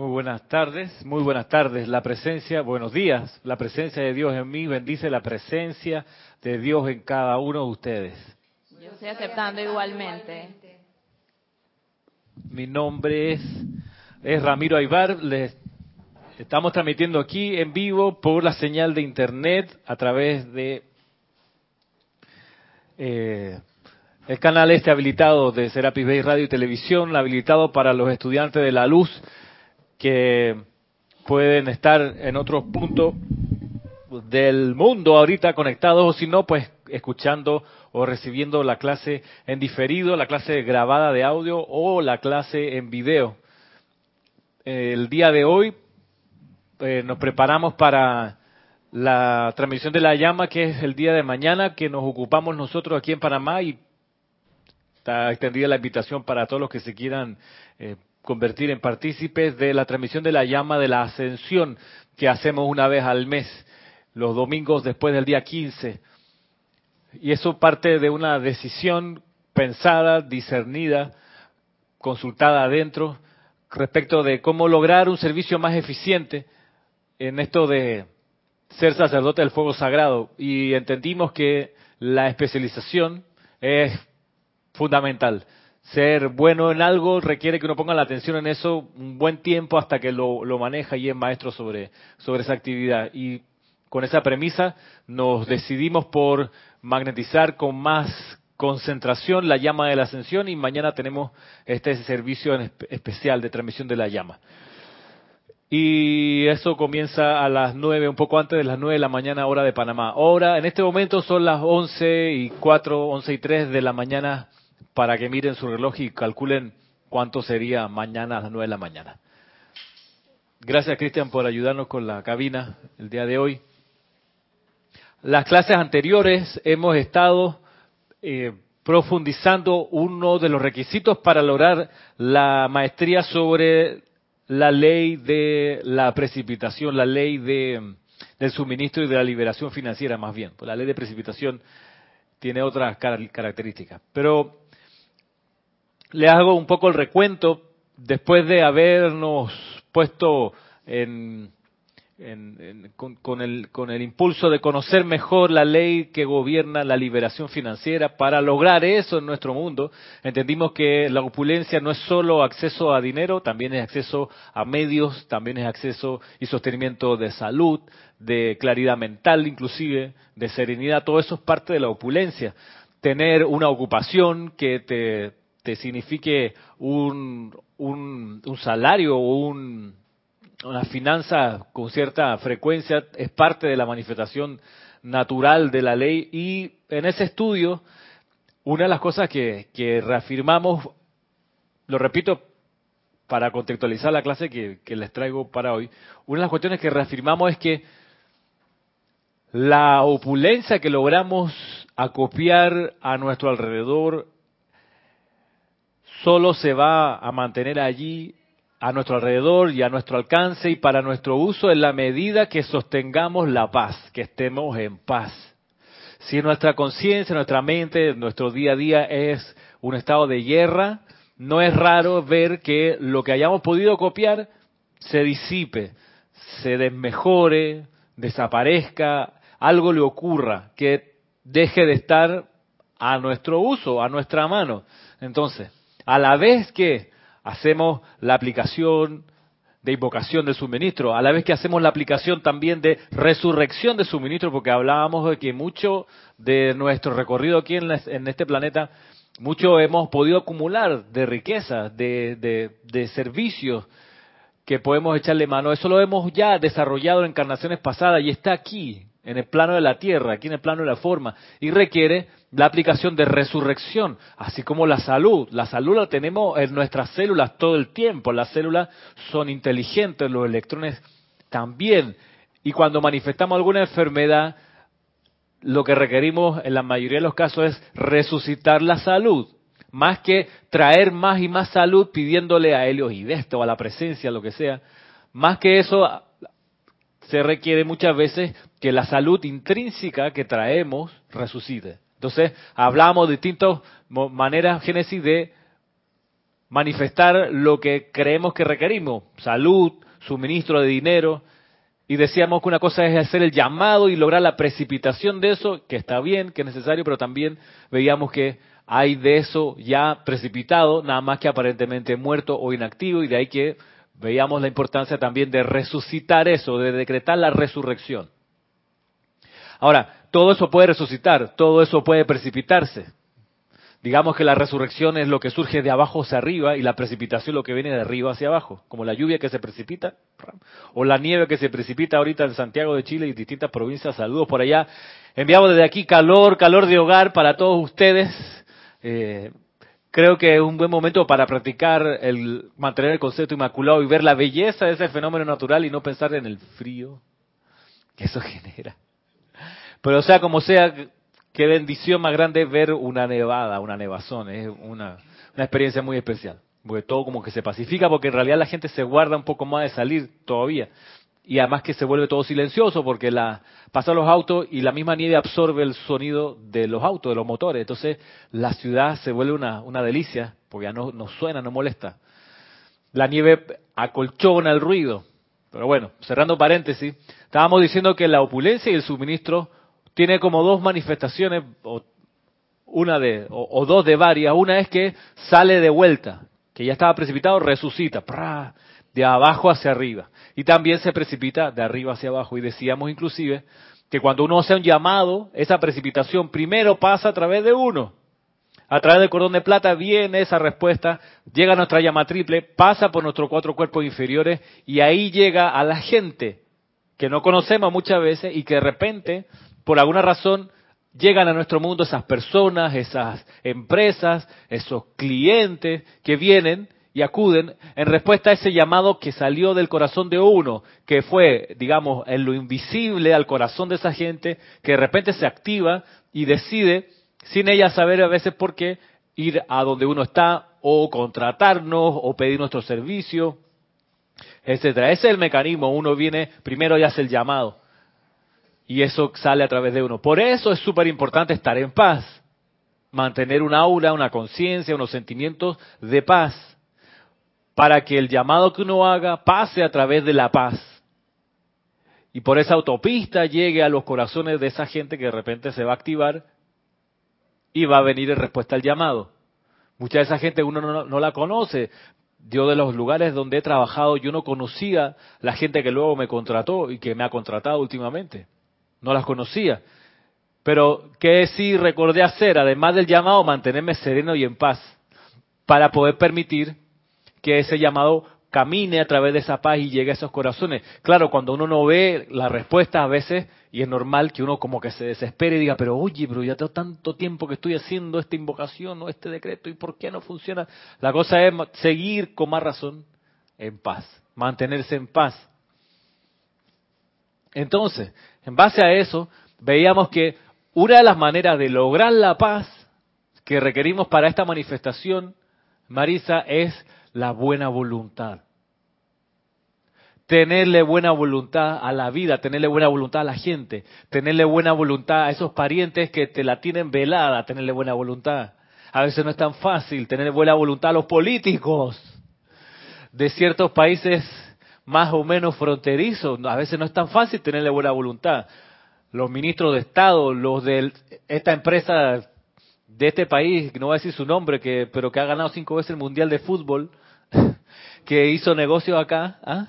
Muy buenas tardes, muy buenas tardes. La presencia, buenos días. La presencia de Dios en mí bendice la presencia de Dios en cada uno de ustedes. Yo estoy aceptando igualmente. Mi nombre es, es Ramiro Aybar. Les estamos transmitiendo aquí en vivo por la señal de internet a través de eh, el canal este habilitado de Serapis Bay Radio y Televisión, habilitado para los estudiantes de la luz que pueden estar en otros puntos del mundo ahorita conectados o si no, pues escuchando o recibiendo la clase en diferido, la clase grabada de audio o la clase en video. El día de hoy eh, nos preparamos para la transmisión de la llama, que es el día de mañana, que nos ocupamos nosotros aquí en Panamá y está extendida la invitación para todos los que se quieran eh, convertir en partícipes de la transmisión de la llama de la ascensión que hacemos una vez al mes, los domingos después del día 15. Y eso parte de una decisión pensada, discernida, consultada adentro, respecto de cómo lograr un servicio más eficiente en esto de ser sacerdote del fuego sagrado. Y entendimos que la especialización es fundamental ser bueno en algo requiere que uno ponga la atención en eso un buen tiempo hasta que lo, maneja y es maestro sobre, sobre esa actividad. Y con esa premisa nos decidimos por magnetizar con más concentración la llama de la ascensión y mañana tenemos este servicio especial de transmisión de la llama. Y eso comienza a las nueve, un poco antes de las nueve de la mañana, hora de Panamá. Ahora, en este momento son las once y cuatro, once y tres de la mañana para que miren su reloj y calculen cuánto sería mañana a las 9 de la mañana. Gracias, Cristian, por ayudarnos con la cabina el día de hoy. Las clases anteriores hemos estado eh, profundizando uno de los requisitos para lograr la maestría sobre la ley de la precipitación, la ley de, del suministro y de la liberación financiera, más bien. Pues la ley de precipitación tiene otras características. Pero le hago un poco el recuento después de habernos puesto en, con, el, con el impulso de conocer mejor la ley que gobierna la liberación financiera. Para lograr eso en nuestro mundo, entendimos que la opulencia no es solo acceso a dinero, también es acceso a medios, también es acceso y sostenimiento de salud, de claridad mental inclusive, de serenidad, todo eso es parte de la opulencia. Tener una ocupación que te te signifique un, un, salario o un, una finanza con cierta frecuencia es parte de la manifestación natural de la ley. Y en ese estudio una de las cosas que, que reafirmamos, lo repito para contextualizar la clase que, que les traigo para hoy, una de las cuestiones que reafirmamos es que la opulencia que logramos acopiar a nuestro alrededor solo se va a mantener allí a nuestro alrededor y a nuestro alcance y para nuestro uso en la medida que sostengamos la paz, que estemos en paz. Si nuestra conciencia, nuestra mente, nuestro día a día es un estado de guerra, no es raro ver que lo que hayamos podido copiar se disipe, se desmejore, desaparezca, algo le ocurra, que deje de estar a nuestro uso, a nuestra mano. Entonces, a la vez que hacemos la aplicación de invocación del suministro, a la vez que hacemos la aplicación también de resurrección de suministro, porque hablábamos de que mucho de nuestro recorrido aquí en, este planeta, mucho hemos podido acumular de riqueza, de, de servicios que podemos echarle mano. Eso lo hemos ya desarrollado en encarnaciones pasadas y está aquí, en el plano de la tierra, aquí en el plano de la forma, y requiere la aplicación de resurrección, así como la salud. La salud la tenemos en nuestras células todo el tiempo. Las células son inteligentes, los electrones también. Y cuando manifestamos alguna enfermedad, lo que requerimos en la mayoría de los casos es resucitar la salud, más que traer más y más salud pidiéndole a Helios y esto, o a la presencia, lo que sea. Más que eso, se requiere muchas veces que la salud intrínseca que traemos resucite. Entonces, hablamos de distintas maneras, Génesis, de manifestar lo que creemos que requerimos, salud, suministro de dinero, y decíamos que una cosa es hacer el llamado y lograr la precipitación de eso, que está bien, que es necesario, pero también veíamos que hay de eso ya precipitado, nada más que aparentemente muerto o inactivo, y de ahí que veíamos la importancia también de resucitar eso, de decretar la resurrección. Ahora, todo eso puede resucitar, todo eso puede precipitarse. Digamos que la resurrección es lo que surge de abajo hacia arriba y la precipitación lo que viene de arriba hacia abajo, como la lluvia que se precipita o la nieve que se precipita ahorita en Santiago de Chile y distintas provincias. Saludos por allá. Enviamos desde aquí calor, calor de hogar para todos ustedes. Eh, creo que es un buen momento para practicar el mantener el concepto inmaculado y ver la belleza de ese fenómeno natural y no pensar en el frío que eso genera. Pero sea como sea, qué bendición más grande ver una nevada, una nevazón, es una, una experiencia muy especial. Porque todo como que se pacifica, porque en realidad la gente se guarda un poco más de salir todavía. Y además que se vuelve todo silencioso, porque la, pasan los autos y la misma nieve absorbe el sonido de los autos, de los motores. Entonces la ciudad se vuelve una, una delicia, porque ya no, no suena, no molesta. La nieve acolchona el ruido. Pero bueno, cerrando paréntesis, estábamos diciendo que la opulencia y el suministro tiene como dos manifestaciones, o una de, o, dos de varias. Una es que sale de vuelta, que ya estaba precipitado, resucita, de abajo hacia arriba. Y también se precipita de arriba hacia abajo. Y decíamos inclusive que cuando uno hace un llamado, esa precipitación primero pasa a través de uno. A través del cordón de plata viene esa respuesta, llega nuestra llama triple, pasa por nuestros cuatro cuerpos inferiores y ahí llega a la gente que no conocemos muchas veces y que de repente por alguna razón llegan a nuestro mundo esas personas, esas empresas, esos clientes que vienen y acuden en respuesta a ese llamado que salió del corazón de uno, que fue, digamos, en lo invisible al corazón de esa gente, que de repente se activa y decide, sin ella saber a veces por qué, ir a donde uno está o contratarnos o pedir nuestro servicio, etcétera. Ese es el mecanismo. Uno viene primero y hace el llamado y eso sale a través de uno. Por eso es súper importante estar en paz, mantener un aura, una conciencia, unos sentimientos de paz, para que el llamado que uno haga pase a través de la paz. Y por esa autopista llegue a los corazones de esa gente que de repente se va a activar y va a venir en respuesta al llamado. Mucha de esa gente uno no, no la conoce. Yo de los lugares donde he trabajado, yo no conocía la gente que luego me contrató y que me ha contratado últimamente no las conocía. Pero ¿qué sí recordé hacer? Además del llamado, mantenerme sereno y en paz para poder permitir que ese llamado camine a través de esa paz y llegue a esos corazones. Claro, cuando uno no ve la respuesta a veces, y es normal que uno como que se desespere y diga, pero oye, pero ya tengo tanto tiempo que estoy haciendo esta invocación o este decreto, ¿y por qué no funciona? La cosa es seguir con más razón en paz, mantenerse en paz. Entonces, en base a eso, veíamos que una de las maneras de lograr la paz que requerimos para esta manifestación, Marisa, es la buena voluntad. Tenerle buena voluntad a la vida, tenerle buena voluntad a la gente, tenerle buena voluntad a esos parientes que te la tienen velada, tenerle buena voluntad. A veces no es tan fácil tener buena voluntad a los políticos de ciertos países más o menos fronterizo. A veces no es tan fácil tenerle buena voluntad. Los ministros de Estado, los de esta empresa de este país, no voy a decir su nombre, que, pero que ha ganado cinco veces el Mundial de Fútbol, que hizo negocios acá, ¿ah?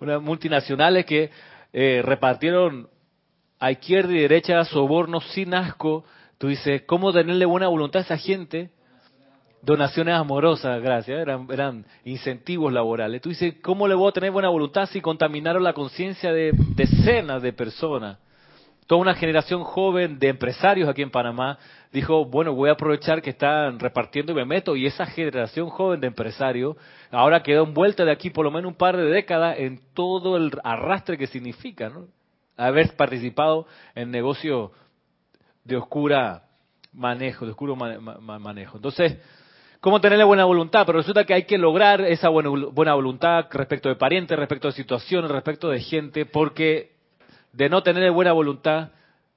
unas multinacionales que eh, repartieron a izquierda y derecha sobornos sin asco. Tú dices, ¿cómo tenerle buena voluntad a esa gente donaciones amorosas, gracias, eran, eran incentivos laborales. Tú dices, ¿cómo le voy a tener buena voluntad si contaminaron la conciencia de decenas de personas? Toda una generación joven de empresarios aquí en Panamá dijo, bueno, voy a aprovechar que están repartiendo y me meto. Y esa generación joven de empresarios ahora quedó envuelta de aquí por lo menos un par de décadas en todo el arrastre que significa. Haber participado en negocios de oscura manejo, de oscuro manejo. Entonces, cómo tenerle buena voluntad, pero resulta que hay que lograr esa buena, voluntad respecto de parientes, respecto de situaciones, respecto de gente, porque de no tener buena voluntad,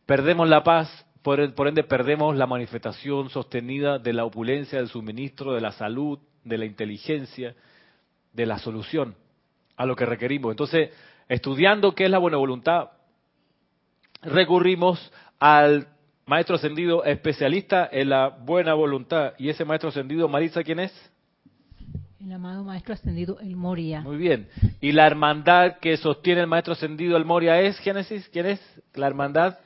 perdemos la paz, por ende perdemos la manifestación sostenida de la opulencia, del suministro, de la salud, de la inteligencia, de la solución a lo que requerimos. Entonces, estudiando qué es la buena voluntad, recurrimos al maestro ascendido especialista en la buena voluntad. ¿Y ese maestro ascendido, Marisa, quién es? El amado maestro ascendido El Moria. Muy bien. ¿Y la hermandad que sostiene el maestro ascendido El Moria es, Génesis? ¿Quién es la hermandad?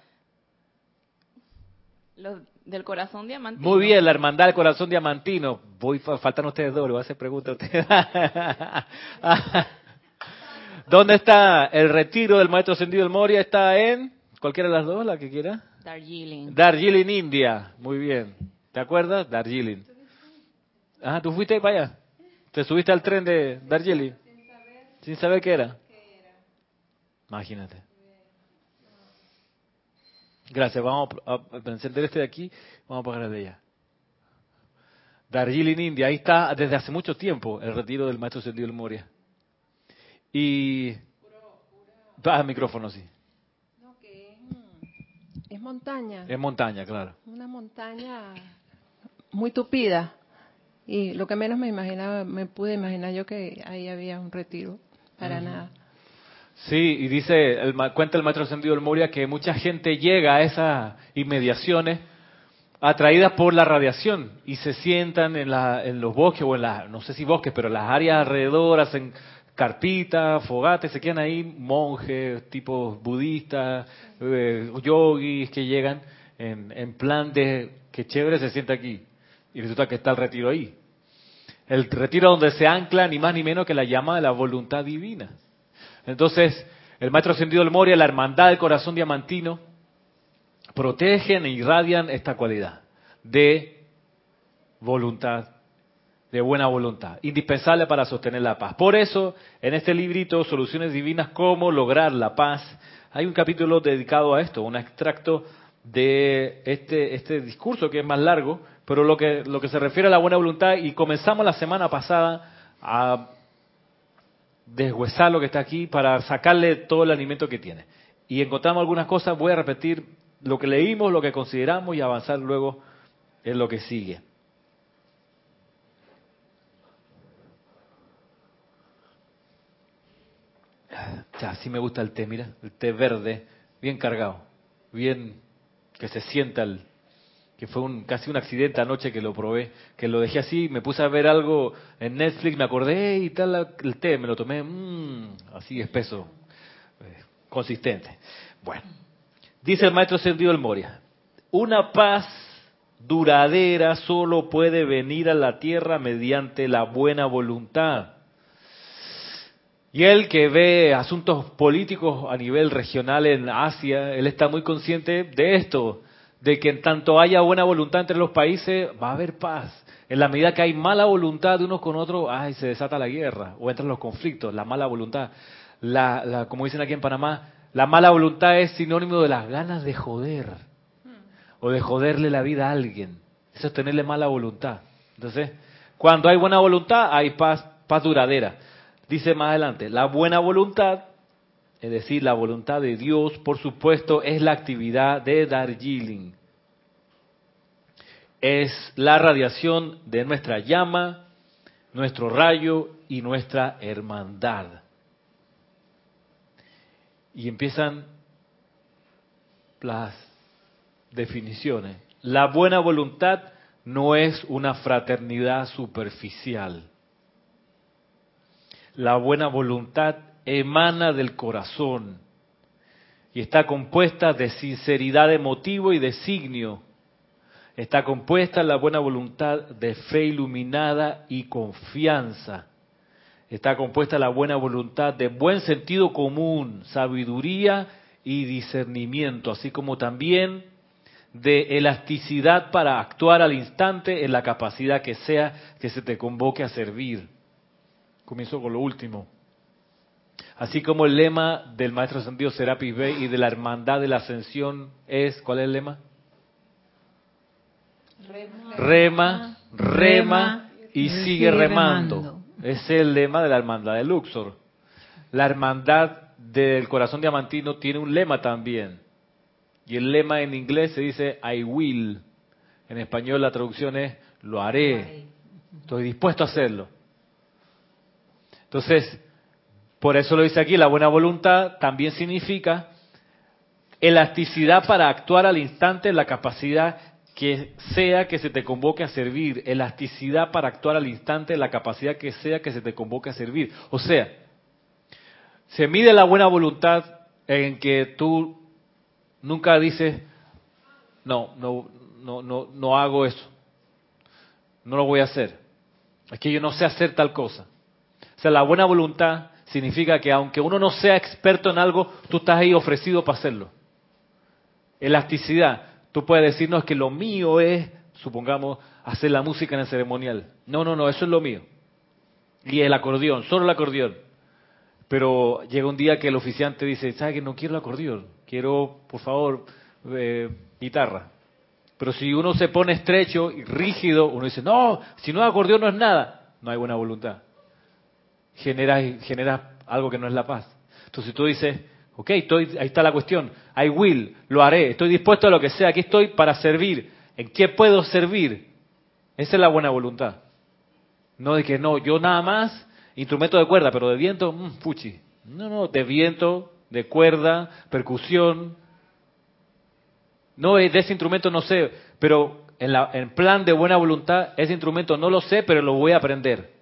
Los del corazón diamantino. Muy bien, la hermandad del corazón diamantino. Voy, faltan ustedes dos, le voy a hacer preguntas a ustedes. ¿Dónde está el retiro del maestro ascendido El Moria? Está en cualquiera de las dos, la que quiera. Darjeeling. Darjeeling, India. Muy bien. ¿Te acuerdas? Darjeeling. Ah, ¿tú fuiste para allá? ¿Te subiste al tren de Darjeeling? Sin saber qué era. Imagínate. Gracias, vamos a, encender este de aquí, vamos a pagar el de allá. Darjeeling, India, ahí está desde hace mucho tiempo el retiro del maestro Sendido del Moria. Y... Ah, el micrófono, sí. Es montaña. Es montaña, claro. Una montaña muy tupida. Y lo que menos me imaginaba, me pude imaginar yo que ahí había un retiro, para nada. Sí, y dice, el, cuenta el maestro Ascendido del Moria que mucha gente llega a esas inmediaciones atraídas por la radiación y se sientan en, la, en los bosques o en las, no sé si bosques, pero en las áreas alrededor, hacen carpitas, fogates, se quedan ahí monjes, tipos budistas, eh, yogis que llegan en, en plan de que chévere se sienta aquí y resulta que está el retiro ahí. El retiro donde se ancla ni más ni menos que la llama de la voluntad divina. Entonces, el maestro ascendido del Moria, la hermandad del corazón diamantino, protegen e irradian esta cualidad de voluntad, de buena voluntad, indispensable para sostener la paz. Por eso, en este librito, Soluciones Divinas, cómo lograr la paz, hay un capítulo dedicado a esto, un extracto de este, este discurso que es más largo, pero lo que, lo que se refiere a la buena voluntad, y comenzamos la semana pasada a deshuesar lo que está aquí para sacarle todo el alimento que tiene. Y encontramos algunas cosas, voy a repetir lo que leímos, lo que consideramos y avanzar luego en lo que sigue. Ya, sí me gusta el té, mira, el té verde, bien cargado, bien que se sienta el, que fue un, casi un accidente anoche que lo probé, que lo dejé así, me puse a ver algo en Netflix, me acordé y tal, el té, me lo tomé, mmm, así espeso, eh, consistente. Bueno, dice el maestro Sendido el Moria, una paz duradera solo puede venir a la tierra mediante la buena voluntad. Y él que ve asuntos políticos a nivel regional en Asia, él está muy consciente de esto de que en tanto haya buena voluntad entre los países, va a haber paz. En la medida que hay mala voluntad de unos con otros, ay, se desata la guerra o entran los conflictos, la mala voluntad. La, como dicen aquí en Panamá, la mala voluntad es sinónimo de las ganas de joder o de joderle la vida a alguien. Eso es tenerle mala voluntad. Entonces, cuando hay buena voluntad, hay paz, paz duradera. Dice más adelante, la buena voluntad es decir, la voluntad de Dios, por supuesto, es la actividad de Darjeeling. Es la radiación de nuestra llama, nuestro rayo y nuestra hermandad. Y empiezan las definiciones. La buena voluntad no es una fraternidad superficial. La buena voluntad emana del corazón y está compuesta de sinceridad de motivo y designio. Está compuesta la buena voluntad de fe iluminada y confianza. Está compuesta la buena voluntad de buen sentido común, sabiduría y discernimiento, así como también de elasticidad para actuar al instante en la capacidad que sea que se te convoque a servir. Comienzo con lo último. Así como el lema del maestro sentido Serapis Bey y de la hermandad de la ascensión es, ¿cuál es el lema? Rema, rema, y, sigue, remando. Es el lema de la hermandad de Luxor. La hermandad del corazón diamantino tiene un lema también. Y el lema en inglés se dice I will. En español la traducción es lo haré. Estoy dispuesto a hacerlo. Entonces, por eso lo dice aquí, la buena voluntad también significa elasticidad para actuar al instante en la capacidad que sea que se te convoque a servir, elasticidad para actuar al instante en la capacidad que sea que se te convoque a servir. O sea, se mide la buena voluntad en que tú nunca dices, no, no, no, no, no hago eso, no lo voy a hacer, es que yo no sé hacer tal cosa. Sea, la buena voluntad significa que aunque uno no sea experto en algo, tú estás ahí ofrecido para hacerlo. Elasticidad, tú puedes decirnos que lo mío es, supongamos, hacer la música en el ceremonial. No, no, no, eso es lo mío. Y el acordeón, solo el acordeón. Pero llega un día que el oficiante dice, ¿sabes que no quiero el acordeón? Quiero, por favor, eh, guitarra. Pero si uno se pone estrecho y rígido, uno dice, no, si no acordeón no es nada. No hay buena voluntad. Genera, genera algo que no es la paz. Entonces tú dices, ok, estoy, ahí está la cuestión, I will, lo haré, estoy dispuesto a lo que sea, aquí estoy para servir. ¿En qué puedo servir? Esa es la buena voluntad. No de que no, yo nada más, instrumento de cuerda, pero de viento, mmm. No, no, de viento, de cuerda, percusión, no, de ese instrumento no sé, pero en, la, en plan de buena voluntad, ese instrumento no lo sé, pero lo voy a aprender.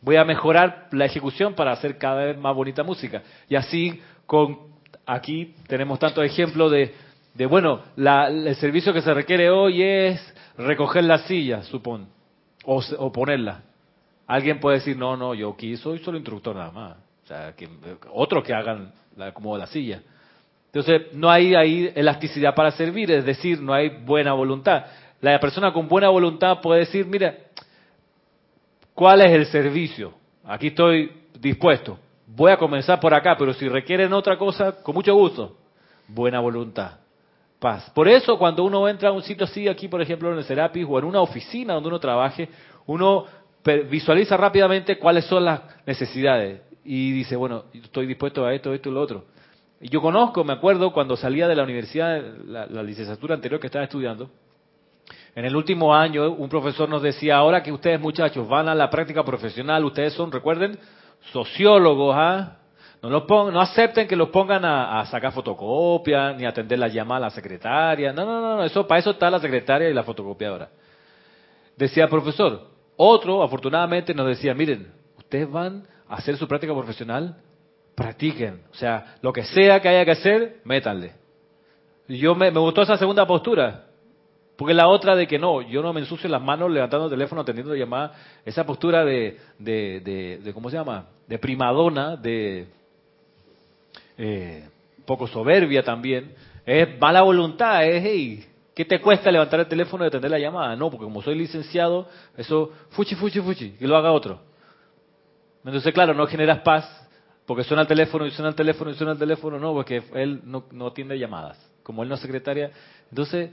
Voy a mejorar la ejecución para hacer cada vez más bonita música. Y así, con aquí tenemos tantos ejemplos de, de bueno, la, el servicio que se requiere hoy es recoger la silla, supón, o, o ponerla. Alguien puede decir, no, no, yo aquí soy solo instructor nada más. O sea, que otros que hagan la, como la silla. Entonces, no hay ahí elasticidad para servir, es decir, no hay buena voluntad. La persona con buena voluntad puede decir, mira, ¿cuál es el servicio? Aquí estoy dispuesto. Voy a comenzar por acá, pero si requieren otra cosa, con mucho gusto. Buena voluntad. Paz. Por eso, cuando uno entra a un sitio así, aquí por ejemplo en el Serapis o en una oficina donde uno trabaje, uno visualiza rápidamente cuáles son las necesidades y dice, bueno, estoy dispuesto a esto, esto y lo otro. Yo conozco, me acuerdo, cuando salía de la universidad, la, licenciatura anterior que estaba estudiando, en el último año un profesor nos decía, ahora que ustedes muchachos van a la práctica profesional, ustedes son, recuerden, sociólogos, ¿ah? No, los no acepten que los pongan a, sacar fotocopias, ni atender la llamada a la secretaria. No, no, no, eso, para eso está la secretaria y la fotocopiadora. Decía profesor. Otro, afortunadamente, nos decía, miren, ustedes van a hacer su práctica profesional practiquen. O sea, lo que sea que haya que hacer, métanle. Y yo me, gustó esa segunda postura. Porque la otra de que no, yo no me ensucio las manos levantando el teléfono, atendiendo llamadas, esa postura de, de, de, ¿cómo se llama? De primadona, de eh, poco soberbia también. Es mala voluntad, es, hey, ¿qué te cuesta levantar el teléfono y atender la llamada? No, porque como soy licenciado, eso, fuchi, fuchi, fuchi, que lo haga otro. Entonces, claro, no generas paz, porque suena el teléfono y suena el teléfono y suena el teléfono, no, porque él no, no atiende llamadas. Como él no es secretaria, entonces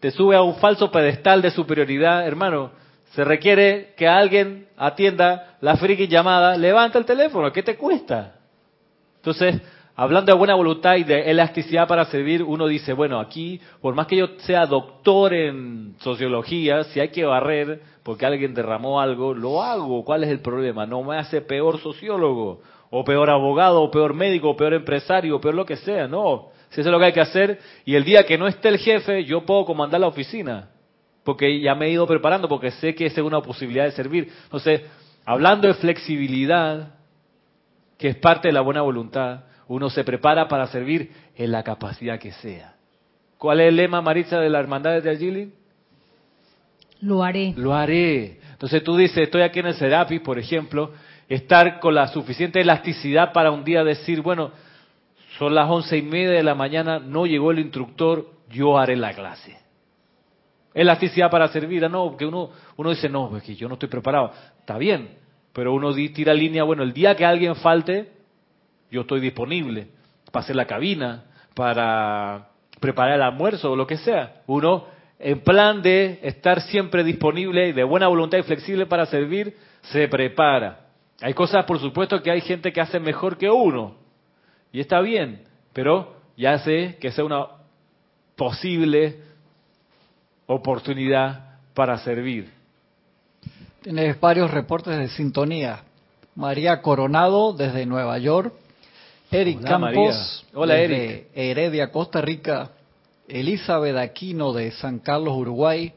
te sube a un falso pedestal de superioridad, hermano. Se requiere que alguien atienda la friki llamada, levanta el teléfono, ¿qué te cuesta? Entonces, hablando de buena voluntad y de elasticidad para servir, uno dice, bueno, aquí, por más que yo sea doctor en sociología, si hay que barrer porque alguien derramó algo, lo hago. ¿Cuál es el problema? No me hace peor sociólogo o peor abogado, o peor médico, o peor empresario, o peor lo que sea, no. Si eso es lo que hay que hacer, y el día que no esté el jefe, yo puedo comandar la oficina, porque ya me he ido preparando, porque sé que esa es una posibilidad de servir. Entonces, hablando de flexibilidad, que es parte de la buena voluntad, uno se prepara para servir en la capacidad que sea. ¿Cuál es el lema, Maritza, de la hermandad de Agili? Lo haré. Lo haré. Entonces tú dices, estoy aquí en el Serapis, por ejemplo, estar con la suficiente elasticidad para un día decir, bueno, son las once y media de la mañana, no llegó el instructor, yo haré la clase. Elasticidad para servir, ah, no, porque uno, uno dice, no, es que yo no estoy preparado. Está bien, pero uno tira línea, bueno, el día que alguien falte, yo estoy disponible para hacer la cabina, para preparar el almuerzo o lo que sea. Uno, en plan de estar siempre disponible, de buena voluntad y flexible para servir, se prepara. Hay cosas, por supuesto, que hay gente que hace mejor que uno. Y está bien, pero ya sé que es una posible oportunidad para servir. Tienes varios reportes de sintonía. María Coronado desde Nueva York, Eric Hola, Campos María. Hola, desde Eric. Heredia, Costa Rica, Elizabeth Aquino de San Carlos, Uruguay,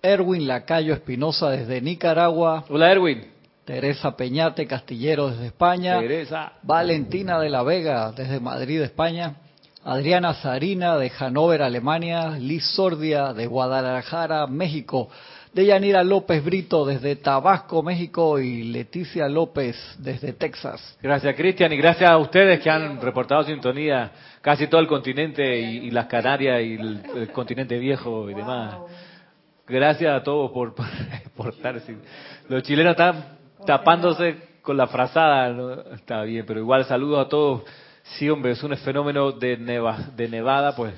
Erwin Lacayo Espinosa desde Nicaragua, Hola Erwin. Teresa Peñate Castillero desde España, Teresa. Valentina de la Vega desde Madrid, España, Adriana Sarina de Hannover, Alemania, Liz Sordia de Guadalajara, México, Deyanira López Brito desde Tabasco, México y Leticia López desde Texas. Gracias Cristian y gracias a ustedes que han reportado sintonía casi todo el continente y, y las Canarias y el, el continente viejo y demás. Gracias a todos por, por, por estar. Los chilenos están tapándose con la frazada, ¿no? está bien, pero igual saludos a todos. Sí, hombre, es un fenómeno de, neva, de nevada, pues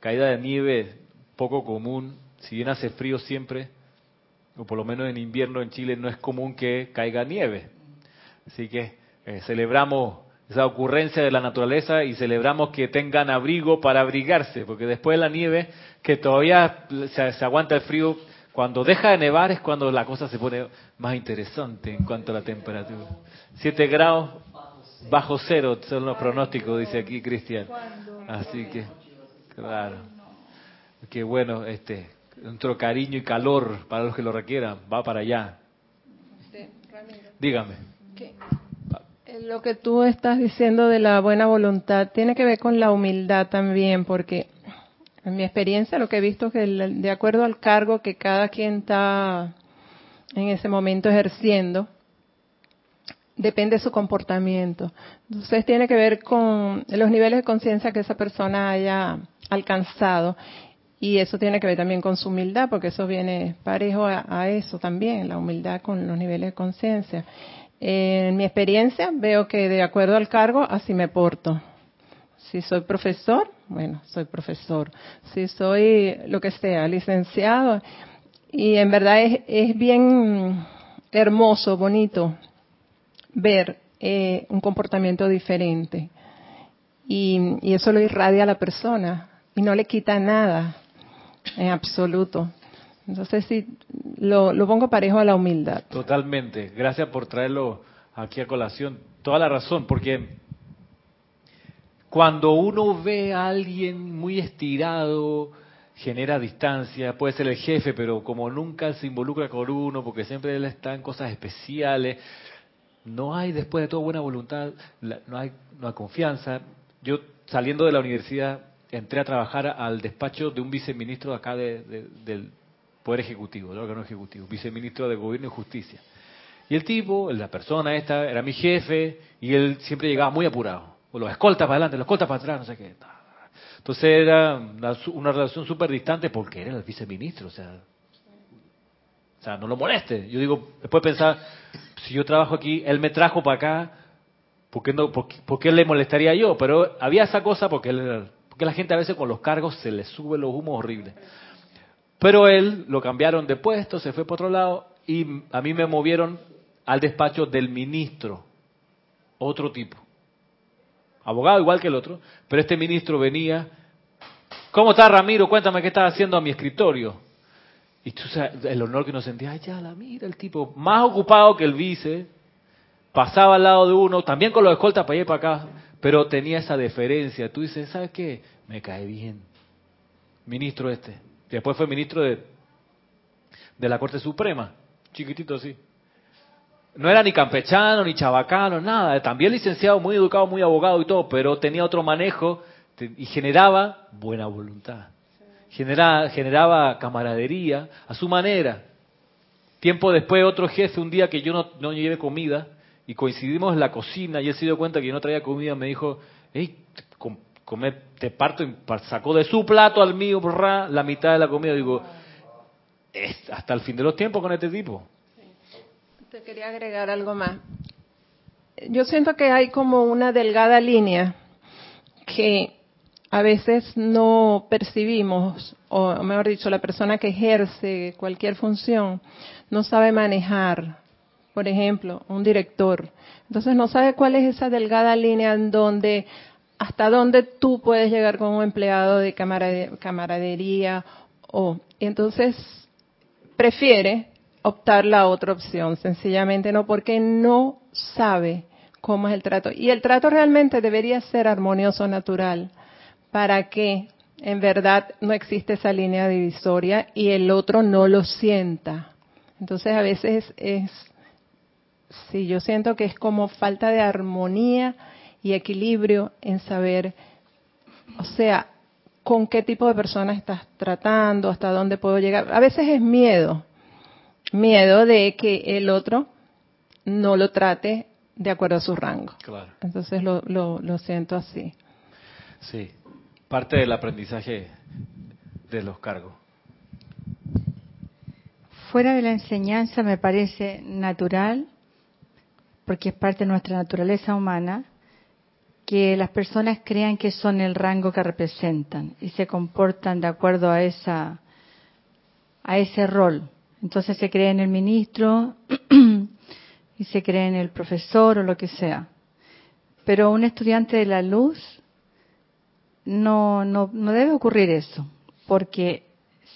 caída de nieve poco común. Si bien hace frío siempre, o por lo menos en invierno en Chile no es común que caiga nieve. Así que eh, celebramos esa ocurrencia de la naturaleza y celebramos que tengan abrigo para abrigarse, porque después de la nieve, que todavía se, se aguanta el frío, cuando deja de nevar es cuando la cosa se pone más interesante en cuanto a la temperatura. 7 grados bajo cero son los pronósticos, dice aquí Cristian. Así que, claro. Qué bueno, este, nuestro cariño y calor para los que lo requieran, va para allá. Dígame. Eh, Lo que tú estás diciendo de la buena voluntad tiene que ver con la humildad también, porque en mi experiencia lo que he visto es que de acuerdo al cargo que cada quien está en ese momento ejerciendo, depende de su comportamiento. Entonces tiene que ver con los niveles de conciencia que esa persona haya alcanzado y eso tiene que ver también con su humildad, porque eso viene parejo a, a eso también, la humildad con los niveles de conciencia. En mi experiencia veo que de acuerdo al cargo así me porto. Si soy profesor, bueno, soy profesor. Si soy lo que sea, licenciado. Y en verdad es, bien hermoso, bonito ver eh, un comportamiento diferente. Y, y eso lo irradia a la persona y no le quita nada en absoluto. Entonces sí, lo, lo pongo parejo a la humildad. Totalmente. Gracias por traerlo aquí a colación. Toda la razón, porque cuando uno ve a alguien muy estirado, genera distancia, puede ser el jefe, pero como nunca se involucra con uno, porque siempre él está en cosas especiales, no hay después de todo buena voluntad, no hay, no hay confianza. Yo saliendo de la universidad entré a trabajar al despacho de un viceministro de acá de- del Poder Ejecutivo, del órgano ejecutivo, viceministro de Gobierno y Justicia. Y el tipo, la persona esta, era mi jefe y él siempre llegaba muy apurado. O los escoltas para adelante, los escoltas para atrás, no sé qué. Entonces era una, relación súper distante porque era el viceministro, o sea, o sea, no lo moleste. Yo digo, después pensar, si yo trabajo aquí, él me trajo para acá, ¿por qué, no, por, qué- le molestaría yo? Pero había esa cosa porque, él porque la gente a veces con los cargos se le sube los humos horribles. Pero él lo cambiaron de puesto, se fue para otro lado y a mí me movieron al despacho del ministro, otro tipo. Abogado igual que el otro, pero este ministro venía, ¿cómo está Ramiro? Cuéntame qué estás haciendo a mi escritorio. Y tú sabes, el honor que uno sentía, ay, ya la mira el tipo, más ocupado que el vice, pasaba al lado de uno, también con los escoltas para allá y para acá, pero tenía esa deferencia. Tú dices, ¿sabes qué? Me cae bien. Ministro este. Después fue ministro de, de la Corte Suprema, chiquitito así. No era ni campechano, ni chabacano, nada. También licenciado, muy educado, muy abogado y todo, pero tenía otro manejo y generaba buena voluntad. Genera- generaba camaradería a su manera. Tiempo después, otro jefe, un día que yo no, no llevé comida, y coincidimos en la cocina, y él se dio cuenta que yo no traía comida, me dijo, hey, com- come, te parto, y sacó de su plato al mío, la mitad de la comida. Digo, "Es hasta el fin de los tiempos con este tipo. Quería agregar algo más. Yo siento que hay como una delgada línea que a veces no percibimos, o mejor dicho, la persona que ejerce cualquier función no sabe manejar, por ejemplo, un director. Entonces no sabe cuál es esa delgada línea en donde hasta dónde tú puedes llegar como empleado de camaradería o entonces prefiere optar la otra opción, sencillamente no porque no sabe cómo es el trato. Y el trato realmente debería ser armonioso, natural, para que en verdad no existe esa línea divisoria y el otro no lo sienta. Entonces a veces es, sí, yo siento que es como falta de armonía y equilibrio en saber, o sea, con qué tipo de persona estás tratando, hasta dónde puedo llegar. A veces es miedo, miedo de que el otro no lo trate de acuerdo a su rango. Claro. Entonces lo, lo, lo siento así. Sí, parte del aprendizaje de los cargos. Fuera de la enseñanza me parece natural, porque es parte de nuestra naturaleza humana, que las personas crean que son el rango que representan y se comportan de acuerdo a esa a ese rol. Entonces se cree en el ministro y se cree en el profesor o lo que sea. Pero un estudiante de la luz no, no, no debe ocurrir eso, porque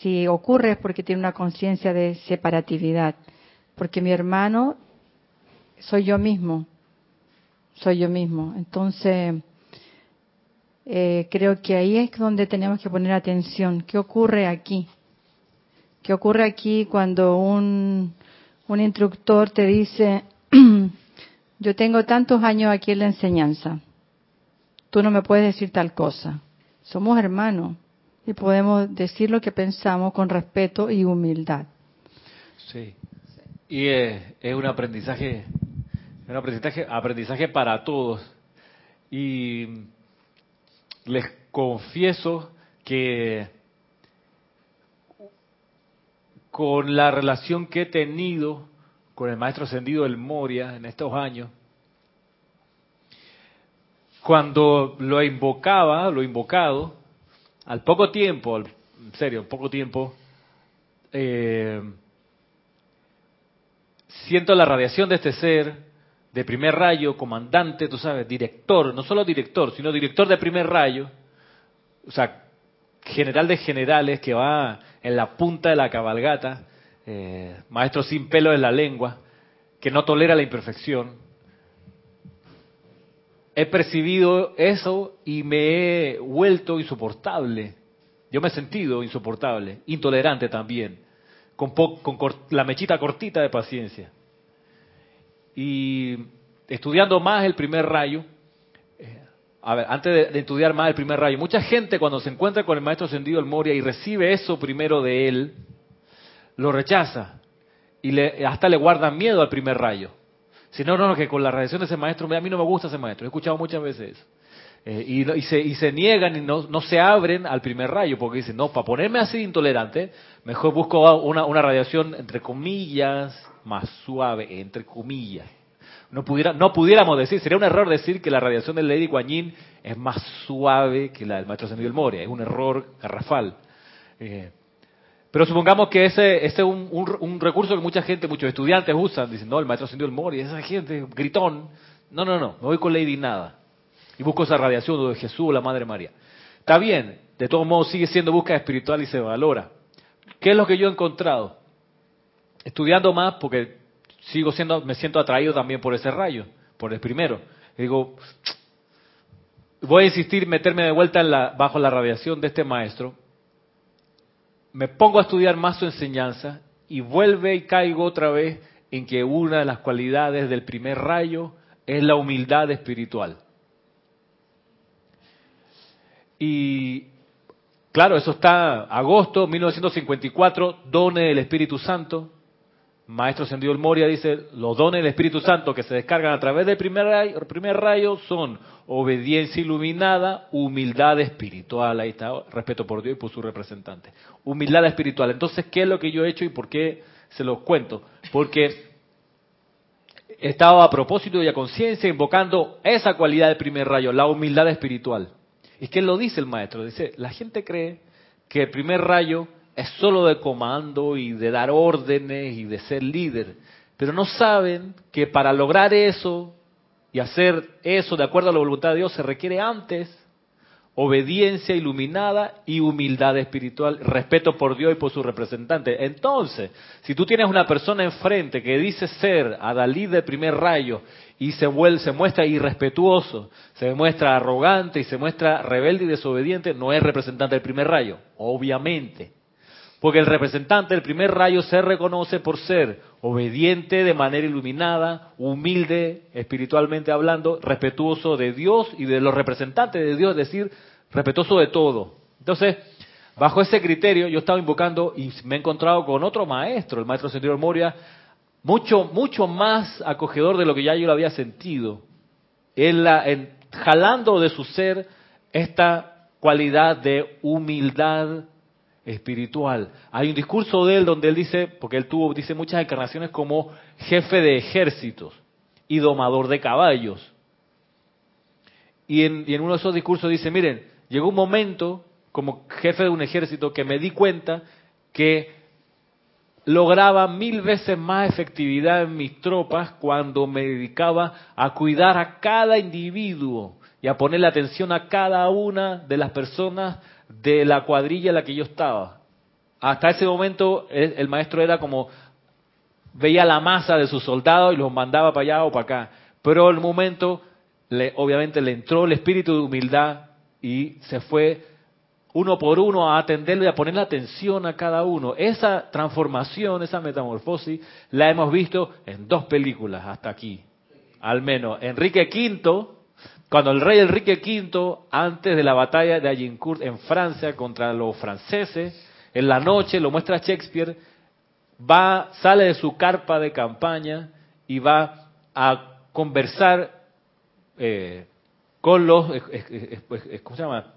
si ocurre es porque tiene una conciencia de separatividad, porque mi hermano soy yo mismo, soy yo mismo. Entonces, eh, creo que ahí es donde tenemos que poner atención. ¿Qué ocurre aquí? ¿Qué ocurre aquí cuando un, un instructor te dice, yo tengo tantos años aquí en la enseñanza, tú no me puedes decir tal cosa? Somos hermanos y podemos decir lo que pensamos con respeto y humildad. Sí. Y es un aprendizaje un aprendizaje, aprendizaje para todos. Y les confieso que con la relación que he tenido con el maestro ascendido del Moria en estos años, cuando lo invocaba, lo invocado, al poco tiempo, en serio, poco tiempo, eh, siento la radiación de este ser, de primer rayo, comandante, tú sabes, director, no solo director, sino director de primer rayo, o sea, general de generales que va en la punta de la cabalgata, eh, maestro sin pelo en la lengua, que no tolera la imperfección. He percibido eso y me he vuelto insoportable. Yo me he sentido insoportable, intolerante también, con, con la mechita cortita de paciencia. Y estudiando más el primer rayo, a ver, antes de, estudiar más el primer rayo, mucha gente cuando se encuentra con el maestro ascendido el Moria y recibe eso primero de él, lo rechaza y le, hasta le guarda miedo al primer rayo. Si no, no, no, que con la radiación de ese maestro, a mí no me gusta ese maestro, he escuchado muchas veces eso. Eh, y, se, y, se, niegan y no, se abren al primer rayo, porque dicen, no, para ponerme así intolerante, mejor busco una radiación, entre comillas, más suave, entre comillas. No, pudiera, no pudiéramos decir, sería un error decir que la radiación del Lady Kuan es más suave que la del maestro Ascendido Moria, es un error garrafal. Eh, pero supongamos que ese, es un, un, recurso que mucha gente, muchos estudiantes usan, dicen, no, el maestro Ascendido Moria, esa gente, gritón. No, no, no, me voy con Lady Nada. Y busco esa radiación de Jesús o la Madre María. Está bien, de todos modos sigue siendo búsqueda espiritual y se valora. ¿Qué es lo que yo he encontrado? Estudiando más, porque sigo siendo, me siento atraído también por ese rayo, por el primero. digo, voy a insistir, meterme de vuelta bajo la radiación de este maestro. Me pongo a estudiar más su enseñanza y vuelve y caigo otra vez en que una de las cualidades del primer rayo es la humildad espiritual. Y claro, eso está agosto 1954, dones del Espíritu Santo, Maestro Sendido Moria dice, los dones del Espíritu Santo que se descargan a través del primer rayo, primer rayo son obediencia iluminada, humildad espiritual, ahí está, respeto por Dios y por su representante. Humildad espiritual. Entonces, ¿qué es lo que yo he hecho y por qué se los cuento? Porque he estado a propósito y a conciencia invocando esa cualidad del primer rayo, la humildad espiritual. ¿Y qué lo dice el maestro? Dice, la gente cree que el primer rayo es solo de comando y de dar órdenes y de ser líder. Pero no saben que para lograr eso y hacer eso de acuerdo a la voluntad de Dios se requiere antes obediencia iluminada y humildad espiritual, respeto por Dios y por su representante. Entonces, si tú tienes una persona enfrente que dice ser Adalid de primer rayo y se, vuelve, se muestra irrespetuoso, se muestra arrogante y se muestra rebelde y desobediente, no es representante del primer rayo, obviamente. Porque el representante del primer rayo se reconoce por ser obediente de manera iluminada, humilde espiritualmente hablando, respetuoso de Dios y de los representantes de Dios, es decir, respetuoso de todo. Entonces, bajo ese criterio, yo estaba invocando y me he encontrado con otro maestro, el maestro Sentido Moria, mucho, mucho más acogedor de lo que ya yo lo había sentido, en la, jalando de su ser esta cualidad de humildad espiritual. Hay un discurso de él donde él dice, porque él tuvo, dice muchas encarnaciones como jefe de ejércitos y domador de caballos. Y en, y en uno de esos discursos dice, miren, llegó un momento como jefe de un ejército que me di cuenta que lograba mil veces más efectividad en mis tropas cuando me dedicaba a cuidar a cada individuo y a ponerle atención a cada una de las personas de la cuadrilla en la que yo estaba. Hasta ese momento el, maestro era como veía la masa de sus soldados y los mandaba para allá o para acá. Pero el momento, le, obviamente, le entró el espíritu de humildad y se fue uno por uno a atenderlo y a ponerle atención a cada uno. Esa transformación, esa metamorfosis, la hemos visto en dos películas hasta aquí. Al menos Enrique V cuando el rey Enrique V, antes de la batalla de Agincourt en Francia contra los franceses, en la noche, lo muestra Shakespeare, va, sale de su carpa de campaña y va a conversar eh, con los, ¿cómo se llama?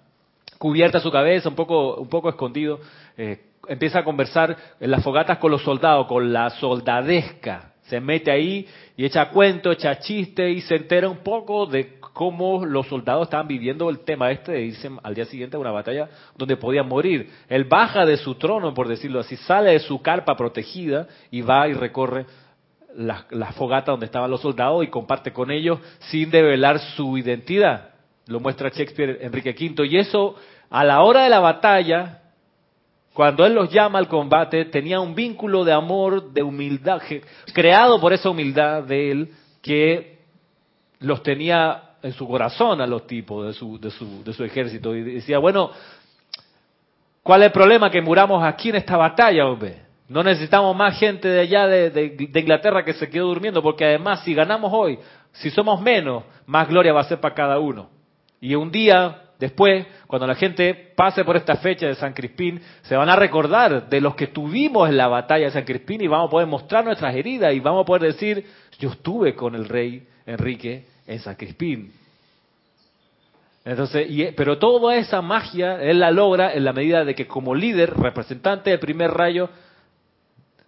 Cubierta su cabeza, un poco, un poco escondido, eh, empieza a conversar en las fogatas con los soldados, con la soldadesca. Se mete ahí y echa cuento, echa chiste y se entera un poco de cómo los soldados estaban viviendo el tema este de irse al día siguiente a una batalla donde podían morir. Él baja de su trono, por decirlo así, sale de su carpa protegida y va y recorre la, la fogata donde estaban los soldados y comparte con ellos sin develar su identidad. Lo muestra Shakespeare Enrique V. Y eso, a la hora de la batalla, cuando él los llama al combate, tenía un vínculo de amor, de humildad, creado por esa humildad de él, que los tenía en su corazón a los tipos de su, ejército. Y decía, bueno, ¿cuál es el problema? Que muramos aquí en esta batalla, hombre. No necesitamos más gente de allá de, de, Inglaterra que se quedó durmiendo, porque además si ganamos hoy, si somos menos, más gloria va a ser para cada uno. Y un día después, cuando la gente pase por esta fecha de San Crispín, se van a recordar de los que tuvimos en la batalla de San Crispín y vamos a poder mostrar nuestras heridas y vamos a poder decir, yo estuve con el rey Enrique en San Crispín. Entonces, pero toda esa magia él la logra en la medida de que como líder, representante del primer rayo,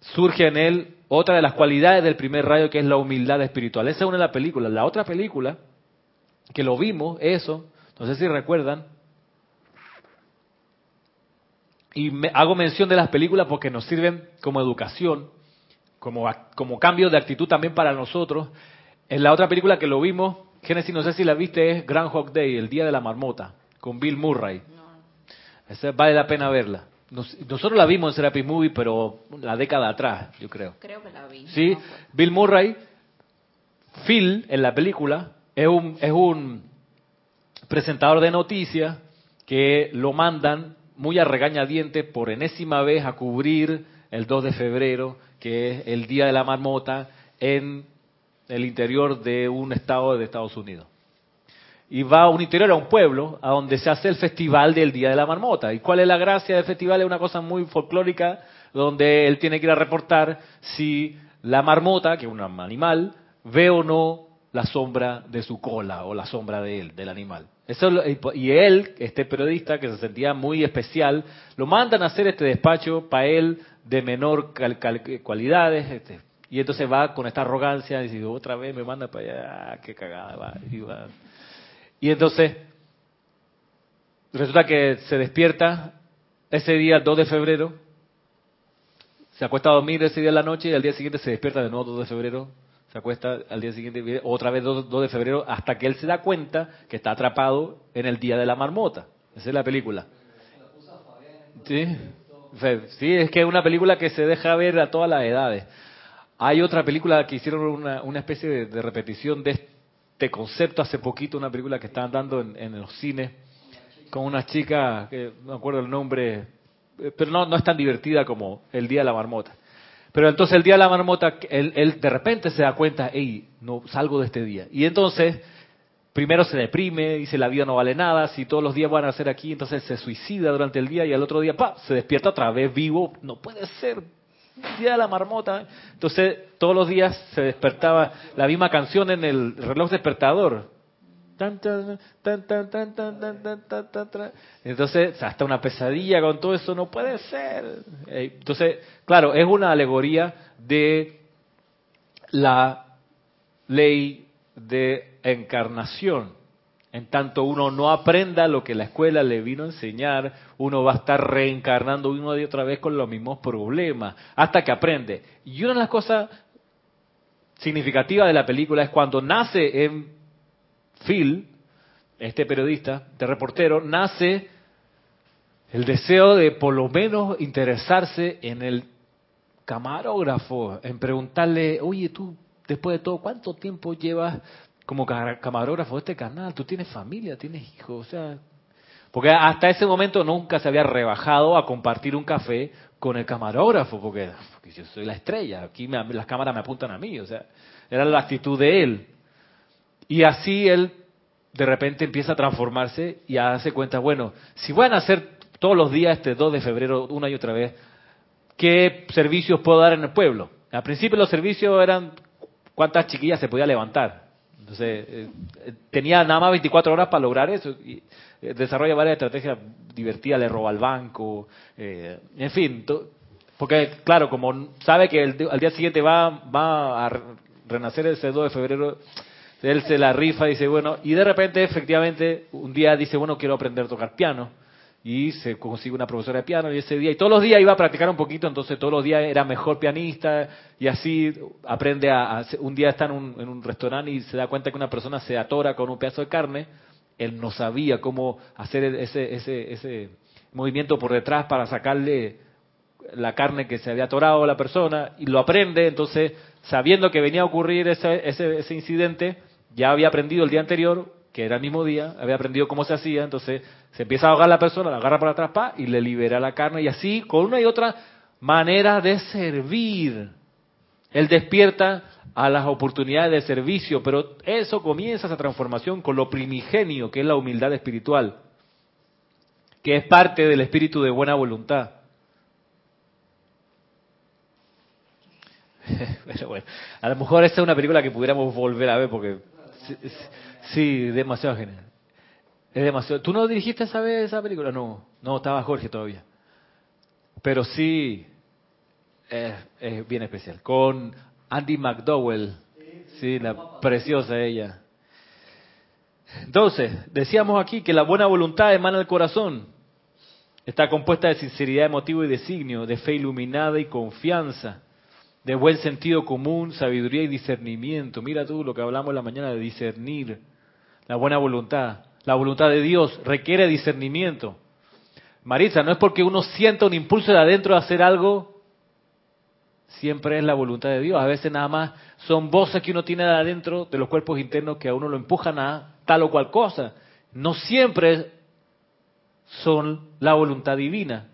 surge en él otra de las cualidades del primer rayo que es la humildad espiritual. Esa es una de las películas. La otra película, que lo vimos, eso, no sé si recuerdan, y me, hago mención de las películas porque nos sirven como educación, como, como cambio de actitud también para nosotros, en la otra película que lo vimos, Génesis, no sé si la viste, es Groundhog Day, el Día de la Marmota, con Bill Murray. Esa vale la pena verla. nosotros la vimos en Serapis Movie, pero la década atrás, yo creo. Creo que la vi. Sí, Bill Murray, Phil, en la película, es un, es un presentador de noticias que lo mandan muy a regañadiente por enésima vez a cubrir el 2 de febrero, que es el Día de la Marmota, en el interior de un estado de Estados Unidos. Y va a un interior, a un pueblo, a donde se hace el festival del Día de la Marmota. ¿Y cuál es la gracia del festival? Es una cosa muy folclórica, donde él tiene que ir a reportar si la marmota, que es un animal, ve o no la sombra de su cola o la sombra de él, del animal. Eso, y él, este periodista que se sentía muy especial, lo mandan a hacer este despacho para él de menor cualidades, este, y entonces va con esta arrogancia y dice, otra vez me manda para allá, qué cagada, va, y va. Y entonces, resulta que se despierta ese día, 2 de febrero, se acuesta a dormir ese día en la noche y al día siguiente se despierta de nuevo 2 de febrero, se acuesta al día siguiente, otra vez 2, de febrero, hasta que él se da cuenta que está atrapado en el día de la marmota. Esa es la película. Sí, sí es que es una película que se deja ver a todas las edades. Hay otra película que hicieron una, una especie de, repetición de este concepto hace poquito, una película que estaban dando en, en los cines con una chica, que no me acuerdo el nombre, eh, pero no es tan divertida como El Día de la Marmota. Pero entonces el día de la marmota, él, de repente se da cuenta, hey, no salgo de este día. Y entonces, primero se deprime, dice la vida no vale nada, si todos los días van a ser aquí, entonces se suicida durante el día y al otro día, pa, se despierta otra vez vivo, no puede ser, día de la marmota. Entonces, todos los días se despertaba la misma canción en el reloj despertador. Entonces, hasta una pesadilla con todo eso no puede ser. Entonces, claro, es una alegoría de la ley de encarnación. En tanto uno no aprenda lo que la escuela le vino a enseñar, uno va a estar reencarnando uno y otra vez con los mismos problemas, hasta que aprende. Y una de las cosas significativas de la película es cuando nace en Phil, este periodista, de reportero, nace el deseo de por lo menos interesarse en el camarógrafo, en preguntarle, oye, tú, después de todo, ¿cuánto tiempo llevas como camarógrafo de este canal? ¿Tú tienes familia, tienes hijos? O sea, porque hasta ese momento nunca se había rebajado a compartir un café con el camarógrafo, porque, yo soy la estrella, aquí las cámaras me apuntan a mí, o sea, era la actitud de él. Y así él de repente empieza a transformarse y a darse cuenta, bueno, si van a hacer todos los días este 2 de febrero una y otra vez, ¿qué servicios puedo dar en el pueblo? Al principio los servicios eran cuántas chiquillas se podía levantar. Entonces, eh, tenía nada más 24 horas para lograr eso. Y eh, desarrolla varias estrategias divertidas, le roba al banco, eh, en fin. Porque, claro, como sabe que el, al día siguiente va, va a renacer ese 2 de febrero, él se la rifa, dice, bueno, y de repente, efectivamente, un día dice, bueno, quiero aprender a tocar piano. Y se consigue una profesora de piano y ese día, y todos los días iba a practicar un poquito, entonces todos los días era mejor pianista y así aprende a, un día está en un, en un restaurante y se da cuenta que una persona se atora con un pedazo de carne, él no sabía cómo hacer ese, ese, ese movimiento por detrás para sacarle la carne que se había atorado a la persona y lo aprende, entonces sabiendo que venía a ocurrir ese, ese, ese incidente, ya había aprendido el día anterior, que era el mismo día, había aprendido cómo se hacía, entonces se empieza a ahogar la persona, la agarra para atrás pa, y le libera la carne, y así, con una y otra manera de servir. Él despierta a las oportunidades de servicio, pero eso comienza esa transformación con lo primigenio, que es la humildad espiritual, que es parte del espíritu de buena voluntad. A lo mejor esta es una película que pudiéramos volver a ver porque Sí, demasiado genial. Es demasiado. ¿Tú no dirigiste esa vez esa película? No, no, estaba Jorge todavía. Pero sí, es, bien especial. Con Andy McDowell. Sí, la preciosa ella. Entonces, decíamos aquí que la buena voluntad emana del corazón. Está compuesta de sinceridad emotivo y designio, de fe iluminada y confianza de buen sentido común, sabiduría y discernimiento. Mira tú lo que hablamos la mañana de discernir, la buena voluntad. La voluntad de Dios requiere discernimiento. Marisa, no es porque uno sienta un impulso de adentro de hacer algo, siempre es la voluntad de Dios. A veces nada más son voces que uno tiene de adentro de los cuerpos internos que a uno lo empujan a tal o cual cosa. No siempre son la voluntad divina.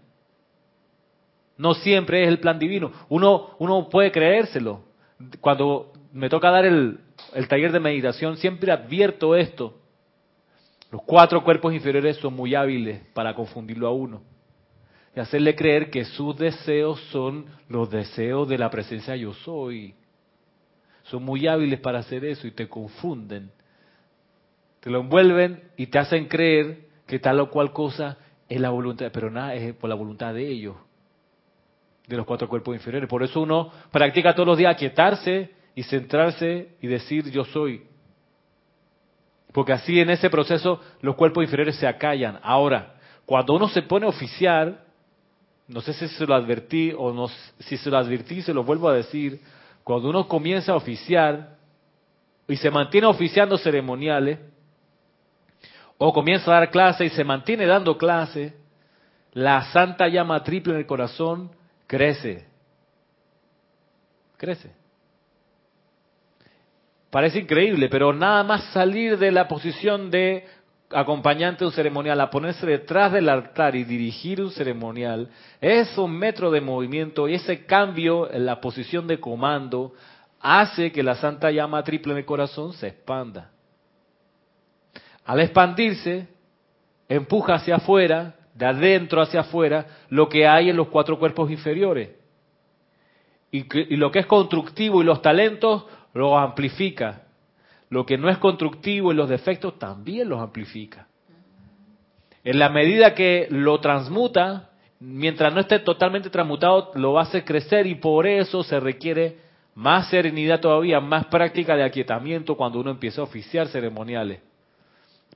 No siempre es el plan divino. Uno, uno puede creérselo. Cuando me toca dar el, el taller de meditación, siempre advierto esto. Los cuatro cuerpos inferiores son muy hábiles para confundirlo a uno y hacerle creer que sus deseos son los deseos de la presencia yo soy. Son muy hábiles para hacer eso y te confunden. Te lo envuelven y te hacen creer que tal o cual cosa es la voluntad, pero nada es por la voluntad de ellos de los cuatro cuerpos inferiores. Por eso uno practica todos los días aquietarse y centrarse y decir yo soy. Porque así en ese proceso los cuerpos inferiores se acallan. Ahora, cuando uno se pone a oficiar, no sé si se lo advertí o no, si se lo advertí, se lo vuelvo a decir, cuando uno comienza a oficiar y se mantiene oficiando ceremoniales, o comienza a dar clase y se mantiene dando clase, la santa llama triple en el corazón crece. Crece. Parece increíble, pero nada más salir de la posición de acompañante de un ceremonial a ponerse detrás del altar y dirigir un ceremonial, es un metro de movimiento y ese cambio en la posición de comando hace que la santa llama triple en el corazón se expanda. Al expandirse, empuja hacia afuera, de adentro hacia afuera, lo que hay en los cuatro cuerpos inferiores. Y, lo que es constructivo y los talentos lo amplifica. Lo que no es constructivo y los defectos también los amplifica. En la medida que lo transmuta, mientras no esté totalmente transmutado, lo hacer crecer y por eso se requiere más serenidad todavía, más práctica de aquietamiento cuando uno empieza a oficiar ceremoniales.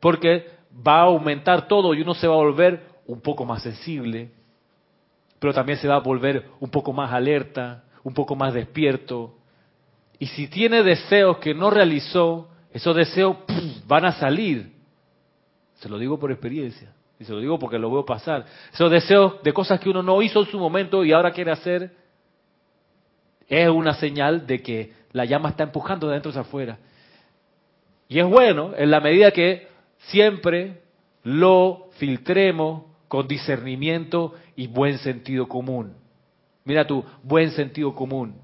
Porque va a aumentar todo y uno se va a volver un poco más sensible, pero también se va a volver un poco más alerta, un poco más despierto. Y si tiene deseos que no realizó, esos deseos van a salir. Se lo digo por experiencia. Y se lo digo porque lo veo pasar. Esos deseos de cosas que uno no hizo en su momento y ahora quiere hacer, es una señal de que la llama está empujando de adentro hacia afuera. Y es bueno en la medida que siempre lo filtremos con discernimiento y buen sentido común. Mira tú, buen sentido común.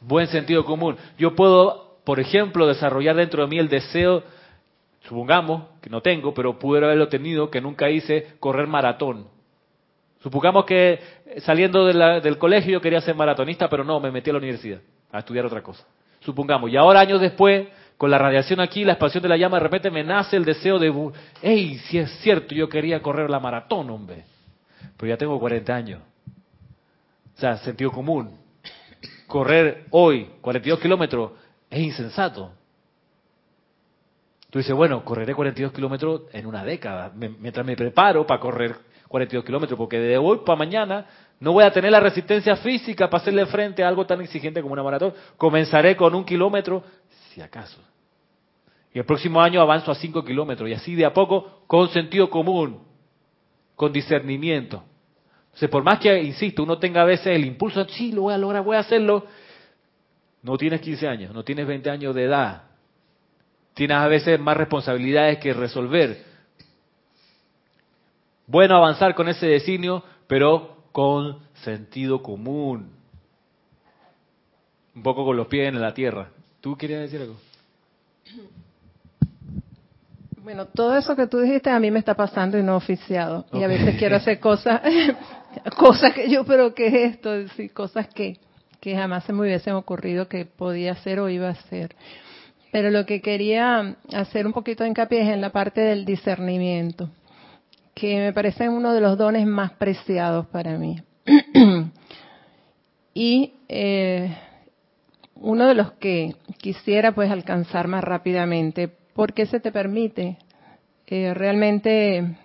Buen sentido común. Yo puedo, por ejemplo, desarrollar dentro de mí el deseo, supongamos que no tengo, pero pude haberlo tenido, que nunca hice correr maratón. Supongamos que saliendo del colegio yo quería ser maratonista, pero no, me metí a la universidad a estudiar otra cosa. Supongamos. Y ahora, años después, con la radiación aquí, la expansión de la llama, de repente me nace el deseo de, hey, si es cierto, yo quería correr la maratón, hombre. Pero ya tengo 40 años. O sea, sentido común. Correr hoy 42 kilómetros es insensato. Tú dices, bueno, correré 42 kilómetros en una década, mientras me preparo para correr 42 kilómetros, porque de hoy para mañana no voy a tener la resistencia física para hacerle frente a algo tan exigente como una maratón. Comenzaré con un kilómetro, si acaso. Y el próximo año avanzo a 5 kilómetros, y así de a poco, con sentido común, con discernimiento. O por más que, insisto, uno tenga a veces el impulso, sí, lo voy a lograr, voy a hacerlo, no tienes 15 años, no tienes 20 años de edad. Tienes a veces más responsabilidades que resolver. Bueno avanzar con ese designio, pero con sentido común. Un poco con los pies en la tierra. ¿Tú querías decir algo? Bueno, todo eso que tú dijiste a mí me está pasando y no oficiado. Y a veces quiero hacer cosas, cosas que yo, pero ¿qué es esto? Sí, cosas que, que jamás se me hubiesen ocurrido que podía hacer o iba a hacer. Pero lo que quería hacer un poquito de hincapié es en la parte del discernimiento que me parece uno de los dones más preciados para mí. y eh, uno de los que quisiera pues alcanzar más rápidamente, porque se te permite eh, realmente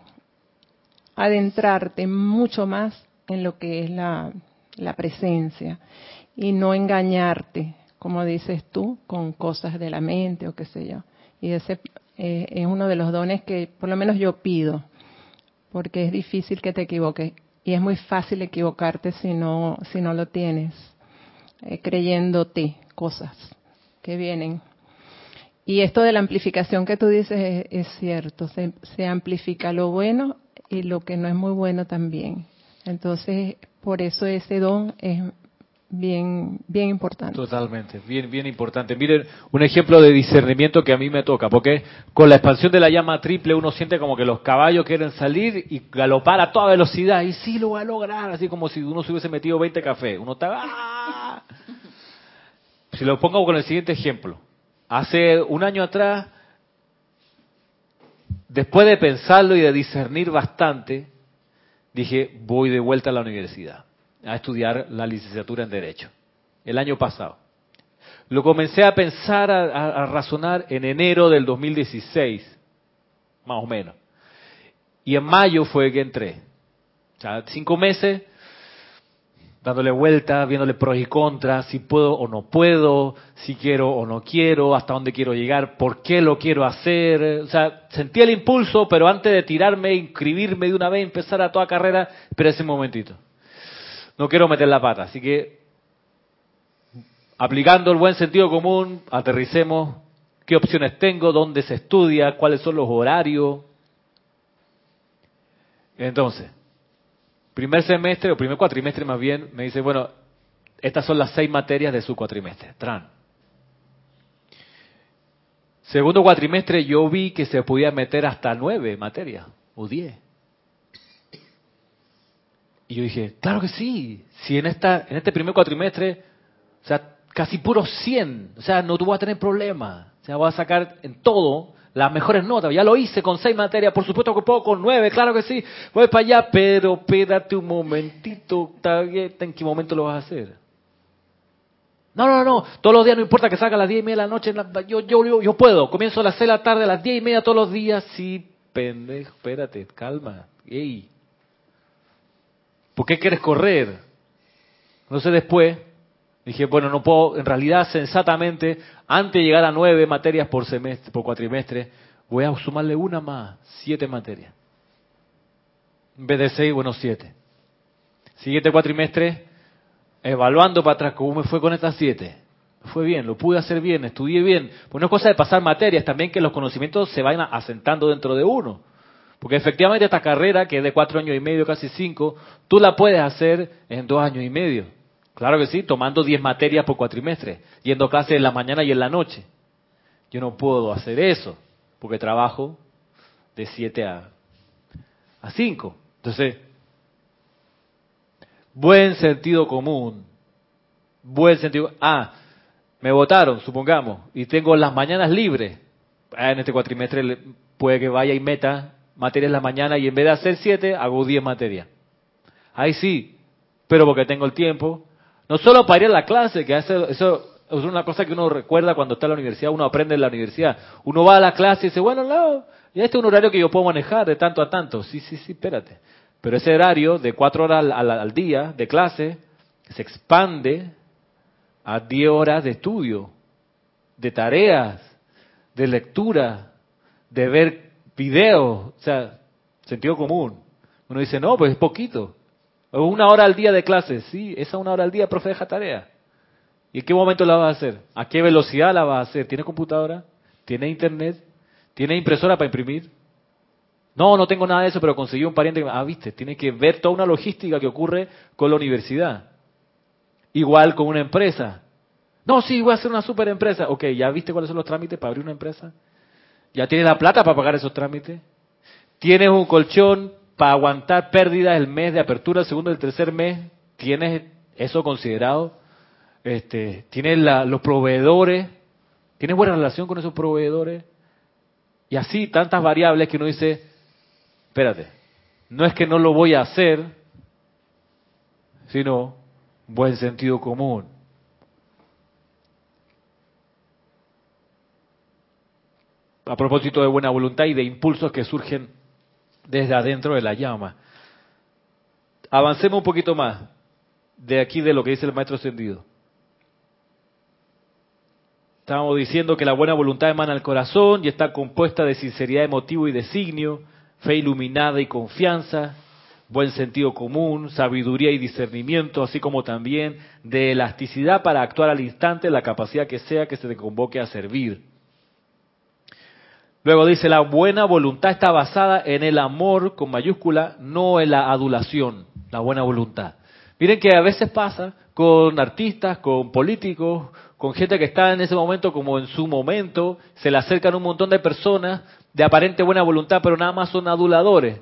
adentrarte mucho más en lo que es la, presencia y no engañarte, como dices tú, con cosas de la mente o qué sé yo. Y ese eh, es uno de los dones que por lo menos yo pido porque es difícil que te equivoques y es muy fácil equivocarte si no si no lo tienes eh, creyéndote cosas que vienen. Y esto de la amplificación que tú dices es, cierto se, se, amplifica lo bueno y lo que no es muy bueno también. Entonces por eso ese don es bien, bien importante. Totalmente, bien, bien importante. Miren, un ejemplo de discernimiento que a mí me toca, porque con la expansión de la llama triple uno siente como que los caballos quieren salir y galopar a toda velocidad, y sí lo va a lograr, así como si uno se hubiese metido 20 cafés. Uno está... ¡ah! Si lo pongo con el siguiente ejemplo. Hace un año atrás, después de pensarlo y de discernir bastante, dije, voy de vuelta a la universidad a estudiar la licenciatura en Derecho, el año pasado. Lo comencé a pensar, a, razonar en enero del 2016, más o menos. Y en mayo fue que entré. O sea, cinco meses dándole vueltas, viéndole pros y contras, si puedo o no puedo, si quiero o no quiero, hasta dónde quiero llegar, por qué lo quiero hacer. O sea, sentí el impulso, pero antes de tirarme, inscribirme de una vez, empezar a toda carrera, pero ese momentito. No quiero meter la pata, así que aplicando el buen sentido común, aterricemos qué opciones tengo, dónde se estudia, cuáles son los horarios. Entonces, primer semestre o primer cuatrimestre más bien, me dice, bueno, estas son las seis materias de su cuatrimestre. Tran. Segundo cuatrimestre yo vi que se podía meter hasta nueve materias o diez. Y yo dije, claro que sí, si en esta en este primer cuatrimestre, o sea, casi puro 100, o sea, no tú vas a tener problema, o sea, vas a sacar en todo las mejores notas. Ya lo hice con seis materias, por supuesto que puedo con nueve, claro que sí. Voy para allá, pero espérate un momentito, ¿en qué momento lo vas a hacer? No, no, no, todos los días no importa que salga a las diez y media de la noche, yo, yo, yo, puedo. Comienzo a las seis de la tarde, a las diez y media todos los días, sí, pendejo, espérate, calma, ey. ¿Por qué quieres correr? Sé después, Dije, bueno, no puedo, en realidad, sensatamente, antes de llegar a nueve materias por semestre, por cuatrimestre, voy a sumarle una más, siete materias. En vez de seis, bueno, siete. Siguiente cuatrimestre, evaluando para atrás cómo me fue con estas siete. Fue bien, lo pude hacer bien, estudié bien. Pues no es cosa de pasar materias, también que los conocimientos se vayan asentando dentro de uno. Porque efectivamente esta carrera, que es de cuatro años y medio, casi cinco, tú la puedes hacer en dos años y medio. Claro que sí, tomando 10 materias por cuatrimestre, yendo a clase en la mañana y en la noche. Yo no puedo hacer eso, porque trabajo de 7 a, a 5. Entonces, buen sentido común. Buen sentido. Ah, me votaron, supongamos, y tengo las mañanas libres. Ah, en este cuatrimestre puede que vaya y meta materias en la mañana y en vez de hacer 7, hago 10 materias. Ahí sí, pero porque tengo el tiempo, no solo para ir a la clase, que eso, eso es una cosa que uno recuerda cuando está en la universidad, uno aprende en la universidad. Uno va a la clase y dice, bueno, no, ya este es un horario que yo puedo manejar de tanto a tanto. Sí, sí, sí, espérate. Pero ese horario de cuatro horas al, día de clase se expande a diez horas de estudio, de tareas, de lectura, de ver videos, o sea, sentido común. Uno dice, no, pues es poquito. Una hora al día de clase, sí, esa una hora al día, profe, deja tarea. ¿Y en qué momento la vas a hacer? ¿A qué velocidad la vas a hacer? ¿Tiene computadora? ¿Tiene internet? ¿Tiene impresora para imprimir? No, no tengo nada de eso, pero conseguí un pariente. Ah, viste, tiene que ver toda una logística que ocurre con la universidad. Igual con una empresa. No, sí, voy a hacer una super empresa. Ok, ¿ya viste cuáles son los trámites para abrir una empresa? ¿Ya tienes la plata para pagar esos trámites? ¿Tienes un colchón para aguantar pérdidas el mes de apertura, el segundo y el tercer mes, tienes eso considerado, este, tienes los proveedores, tienes buena relación con esos proveedores, y así tantas variables que uno dice, espérate, no es que no lo voy a hacer, sino buen sentido común. A propósito de buena voluntad y de impulsos que surgen desde adentro de la llama. Avancemos un poquito más de aquí de lo que dice el maestro ascendido. Estábamos diciendo que la buena voluntad emana del corazón y está compuesta de sinceridad de y designio, fe iluminada y confianza, buen sentido común, sabiduría y discernimiento, así como también de elasticidad para actuar al instante la capacidad que sea que se te convoque a servir. Luego dice, la buena voluntad está basada en el amor con mayúscula, no en la adulación, la buena voluntad. Miren que a veces pasa con artistas, con políticos, con gente que está en ese momento como en su momento, se le acercan un montón de personas de aparente buena voluntad, pero nada más son aduladores.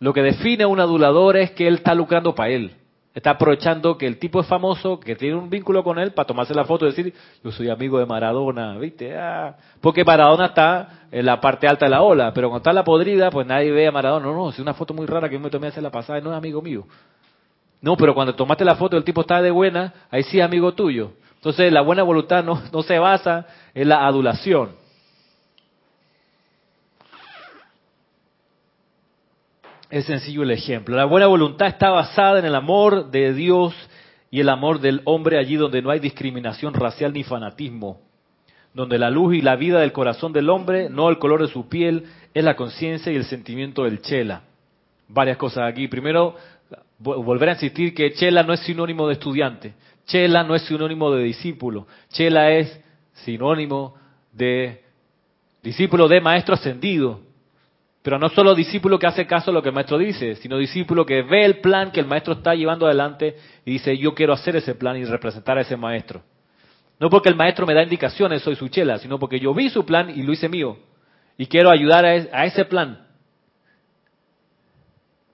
Lo que define a un adulador es que él está lucrando para él. Está aprovechando que el tipo es famoso, que tiene un vínculo con él para tomarse la foto y decir, yo soy amigo de Maradona, ¿viste? Ah, porque Maradona está en la parte alta de la ola, pero cuando está la podrida, pues nadie ve a Maradona. No, no, es una foto muy rara que yo me tomé hace la pasada y no es amigo mío. No, pero cuando tomaste la foto el tipo está de buena, ahí sí es amigo tuyo. Entonces la buena voluntad no, no se basa en la adulación. Es sencillo el ejemplo. La buena voluntad está basada en el amor de Dios y el amor del hombre allí donde no hay discriminación racial ni fanatismo, donde la luz y la vida del corazón del hombre, no el color de su piel, es la conciencia y el sentimiento del chela. Varias cosas aquí. Primero, volver a insistir que chela no es sinónimo de estudiante, chela no es sinónimo de discípulo, chela es sinónimo de discípulo de maestro ascendido. Pero no solo discípulo que hace caso a lo que el maestro dice, sino discípulo que ve el plan que el maestro está llevando adelante y dice, yo quiero hacer ese plan y representar a ese maestro. No porque el maestro me da indicaciones, soy su chela, sino porque yo vi su plan y lo hice mío. Y quiero ayudar a ese plan.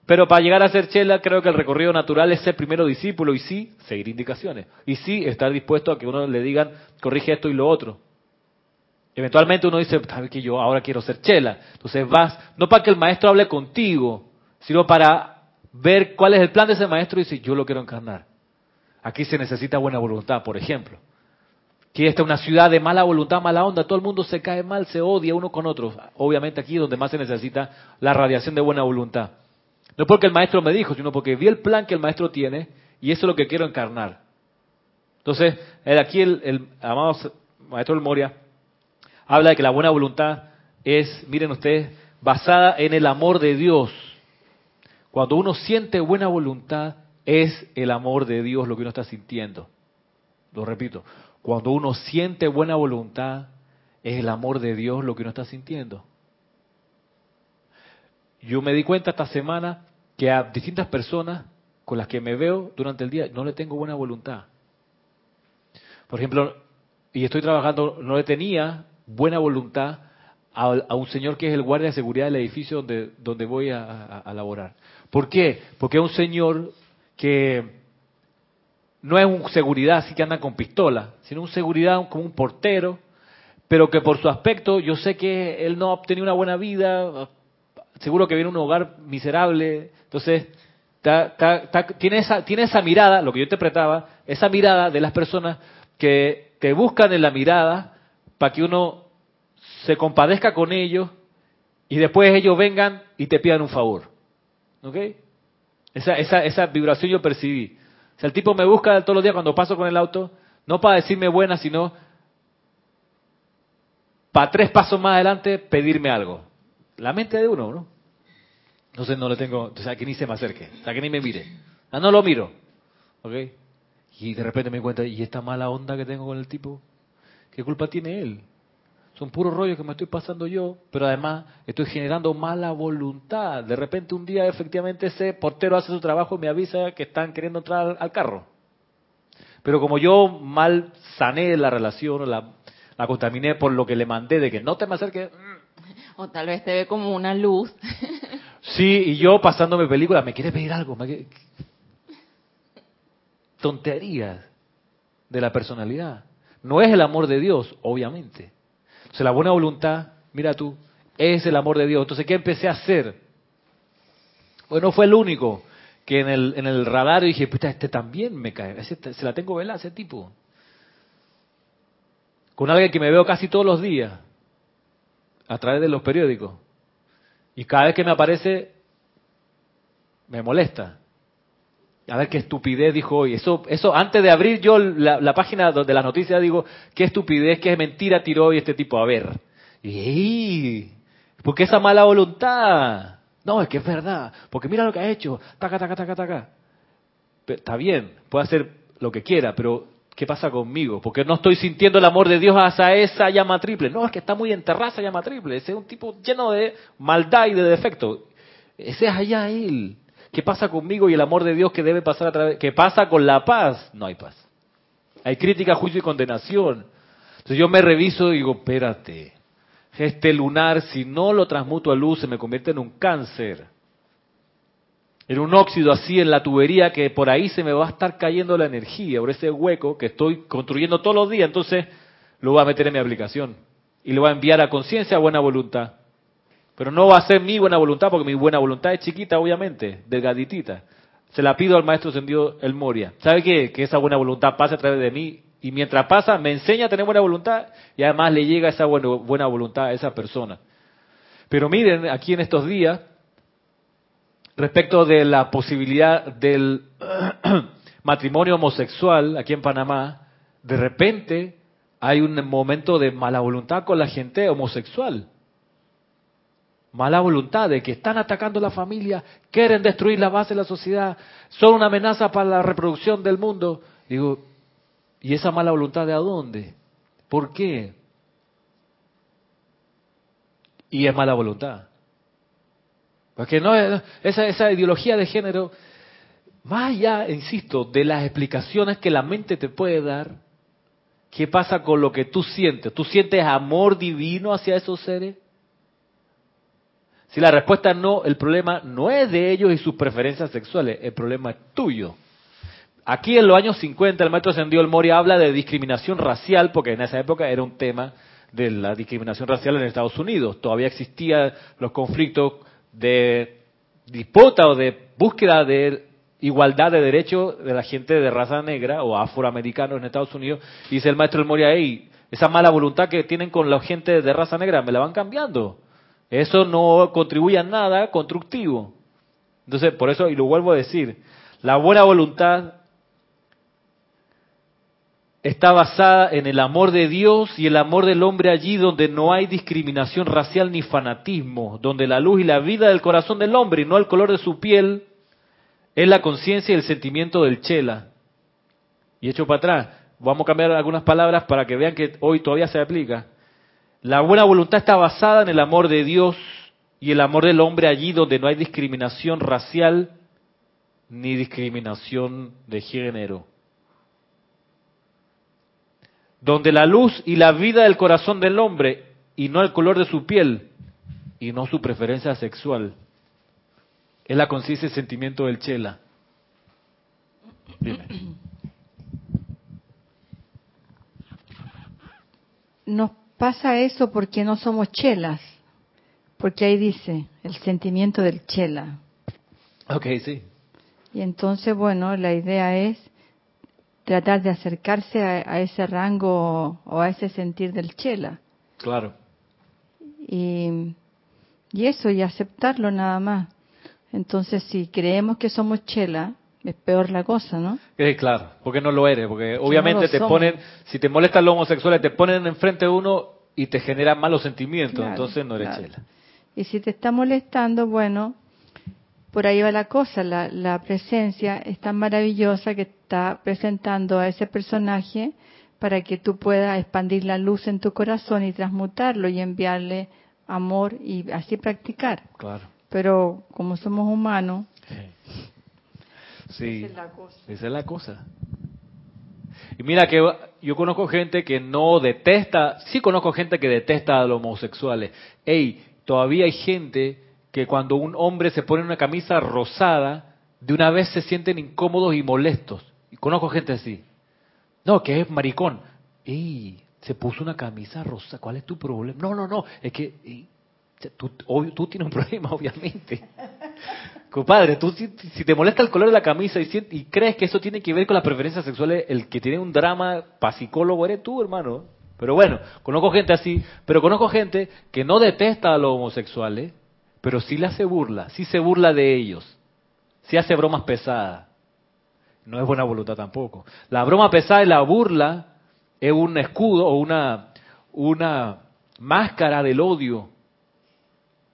Pero para llegar a ser chela, creo que el recorrido natural es ser primero discípulo y sí, seguir indicaciones. Y sí, estar dispuesto a que uno le digan, corrige esto y lo otro. Eventualmente uno dice, sabes que yo ahora quiero ser chela. Entonces vas, no para que el maestro hable contigo, sino para ver cuál es el plan de ese maestro y decir, yo lo quiero encarnar. Aquí se necesita buena voluntad, por ejemplo. Que esta es una ciudad de mala voluntad, mala onda, todo el mundo se cae mal, se odia uno con otro. Obviamente aquí es donde más se necesita la radiación de buena voluntad. No porque el maestro me dijo, sino porque vi el plan que el maestro tiene y eso es lo que quiero encarnar. Entonces, aquí el, amado maestro Moria habla de que la buena voluntad es, miren ustedes, basada en el amor de Dios. Cuando uno siente buena voluntad, es el amor de Dios lo que uno está sintiendo. Lo repito, cuando uno siente buena voluntad, es el amor de Dios lo que uno está sintiendo. Yo me di cuenta esta semana que a distintas personas con las que me veo durante el día no le tengo buena voluntad. Por ejemplo, y estoy trabajando, no le tenía buena voluntad a, un señor que es el guardia de seguridad del edificio donde, donde voy a, a, laborar. ¿Por qué? Porque es un señor que no es un seguridad así que anda con pistola, sino un seguridad como un portero, pero que por su aspecto yo sé que él no ha obtenido una buena vida, seguro que viene de un hogar miserable, entonces tiene, esa, tiene esa mirada, lo que yo interpretaba, esa mirada de las personas que te buscan en la mirada para que uno se compadezca con ellos y después ellos vengan y te pidan un favor. ¿Ok? Esa, esa, esa vibración yo percibí. O sea, el tipo me busca todos los días cuando paso con el auto, no para decirme buena, sino para tres pasos más adelante pedirme algo. La mente de uno, ¿no? Entonces no le tengo, o sea, que ni se me acerque, o sea, que ni me mire. Ah, no lo miro. ¿Ok? Y de repente me doy cuenta, ¿y esta mala onda que tengo con el tipo? ¿Qué culpa tiene él? Son puros rollos que me estoy pasando yo, pero además estoy generando mala voluntad. De repente un día efectivamente ese portero hace su trabajo y me avisa que están queriendo entrar al carro. Pero como yo mal sané la relación, la, la contaminé por lo que le mandé de que no te me acerques. O tal vez te ve como una luz. Sí, y yo pasándome película, ¿me quiere pedir algo? Tonterías de la personalidad. No es el amor de Dios, obviamente. O sea, la buena voluntad, mira tú, es el amor de Dios. Entonces, ¿qué empecé a hacer? Bueno, fue el único que en el, en el radar dije, puta, este también me cae, se la tengo velada ese tipo. Con alguien que me veo casi todos los días, a través de los periódicos. Y cada vez que me aparece, me molesta a ver qué estupidez dijo hoy. Eso, eso antes de abrir yo la, página de las noticias digo, qué estupidez, qué mentira tiró hoy este tipo. A ver. Y, porque esa mala voluntad. No, es que es verdad. Porque mira lo que ha hecho. Taca, taca, taca, taca. está bien, puede hacer lo que quiera, pero ¿qué pasa conmigo? Porque no estoy sintiendo el amor de Dios hacia esa llama triple. No, es que está muy enterrada esa llama triple. Ese es un tipo lleno de maldad y de defecto. Ese es allá él. ¿Qué pasa conmigo y el amor de Dios que debe pasar a través? ¿Qué pasa con la paz? No hay paz. Hay crítica, juicio y condenación. Entonces yo me reviso y digo, espérate, este lunar, si no lo transmuto a luz, se me convierte en un cáncer. En un óxido así en la tubería que por ahí se me va a estar cayendo la energía, por ese hueco que estoy construyendo todos los días. Entonces lo voy a meter en mi aplicación y lo voy a enviar a conciencia a buena voluntad. Pero no va a ser mi buena voluntad, porque mi buena voluntad es chiquita, obviamente, delgaditita. Se la pido al maestro Sendido El Moria. ¿Sabe qué? Que esa buena voluntad pase a través de mí. Y mientras pasa, me enseña a tener buena voluntad y además le llega esa buena, buena voluntad a esa persona. Pero miren, aquí en estos días, respecto de la posibilidad del matrimonio homosexual aquí en Panamá, de repente hay un momento de mala voluntad con la gente homosexual. Mala voluntad de que están atacando la familia, quieren destruir la base de la sociedad, son una amenaza para la reproducción del mundo. Digo, ¿y esa mala voluntad de a dónde? ¿Por qué? Y es mala voluntad. Porque no esa, esa ideología de género, más allá, insisto, de las explicaciones que la mente te puede dar, ¿qué pasa con lo que tú sientes? ¿Tú sientes amor divino hacia esos seres? Si la respuesta es no, el problema no es de ellos y sus preferencias sexuales, el problema es tuyo. Aquí en los años 50 el maestro Ascendió el Moria habla de discriminación racial, porque en esa época era un tema de la discriminación racial en Estados Unidos. Todavía existían los conflictos de disputa o de búsqueda de igualdad de derechos de la gente de raza negra o afroamericanos en Estados Unidos. dice el maestro El Moria, esa mala voluntad que tienen con la gente de raza negra, me la van cambiando. Eso no contribuye a nada constructivo. Entonces, por eso, y lo vuelvo a decir, la buena voluntad está basada en el amor de Dios y el amor del hombre allí donde no hay discriminación racial ni fanatismo, donde la luz y la vida del corazón del hombre y no el color de su piel es la conciencia y el sentimiento del chela. Y hecho para atrás, vamos a cambiar algunas palabras para que vean que hoy todavía se aplica. La buena voluntad está basada en el amor de Dios y el amor del hombre allí donde no hay discriminación racial ni discriminación de género donde la luz y la vida del corazón del hombre, y no el color de su piel, y no su preferencia sexual, es la conciencia y sentimiento del chela. Pasa eso porque no somos chelas, porque ahí dice el sentimiento del chela. Ok, sí. Y entonces, bueno, la idea es tratar de acercarse a, ese rango o a ese sentir del chela. Claro. Y, y eso, y aceptarlo nada más. Entonces, si creemos que somos chela, es peor la cosa, ¿no? Eh, claro, porque no lo eres, porque obviamente te ponen, si te molestan los homosexuales, te ponen enfrente de uno y te generan malos sentimientos, entonces no eres chela. Y si te está molestando, bueno, por ahí va la cosa, la, presencia es tan maravillosa que está presentando a ese personaje para que tú puedas expandir la luz en tu corazón y transmutarlo y enviarle amor y así practicar. Claro. Pero como somos humanos, sí, esa es la cosa. Esa es la cosa. Y mira que yo conozco gente que no detesta, sí conozco gente que detesta a los homosexuales. Ey, todavía hay gente que cuando un hombre se pone una camisa rosada, de una vez se sienten incómodos y molestos. Y conozco gente así. No, que es maricón. ¡Ey! Se puso una camisa rosa. ¿Cuál es tu problema? No, no, no. Es que tú, tú tienes un problema, obviamente. Compadre, tú si, te molesta el color de la camisa y, y, crees que eso tiene que ver con las preferencias sexuales, el que tiene un drama para psicólogo eres tú, hermano. Pero bueno, conozco gente así, pero conozco gente que no detesta a los homosexuales, pero sí le hace burla, sí se burla de ellos, sí hace bromas pesadas. No es buena voluntad tampoco. La broma pesada y la burla es un escudo o una, una máscara del odio.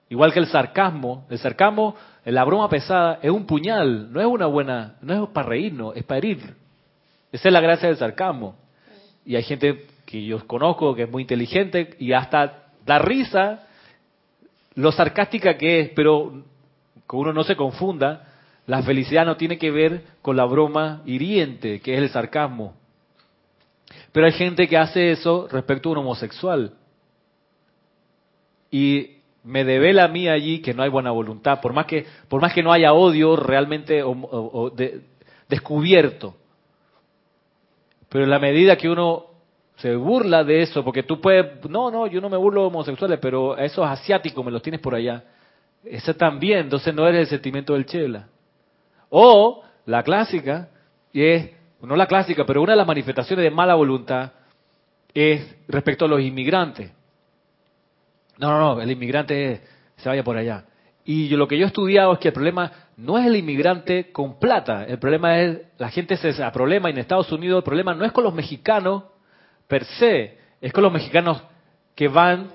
Igual que el sarcasmo. El sarcasmo, la broma pesada, es un puñal, no es una buena, no es para reírnos, es para herir. Esa es la gracia del sarcasmo. Y hay gente que yo conozco que es muy inteligente y hasta da risa lo sarcástica que es, pero que uno no se confunda, la felicidad no tiene que ver con la broma hiriente, que es el sarcasmo. Pero hay gente que hace eso respecto a un homosexual. Y me devela a mí allí que no hay buena voluntad, por más que, por más que no haya odio realmente descubierto. Pero en la medida que uno se burla de eso, porque tú puedes, no, no, yo no me burlo de homosexuales, pero a esos asiáticos me los tienes por allá. Ese también, entonces no eres el sentimiento del chela. O la clásica, y es, no la clásica, pero una de las manifestaciones de mala voluntad es respecto a los inmigrantes. No, no, no, el inmigrante se vaya por allá. Y lo que yo he estudiado es que el problema no es el inmigrante con plata, el problema es, la gente se el problema en Estados Unidos, el problema no es con los mexicanos per se, es con los mexicanos que van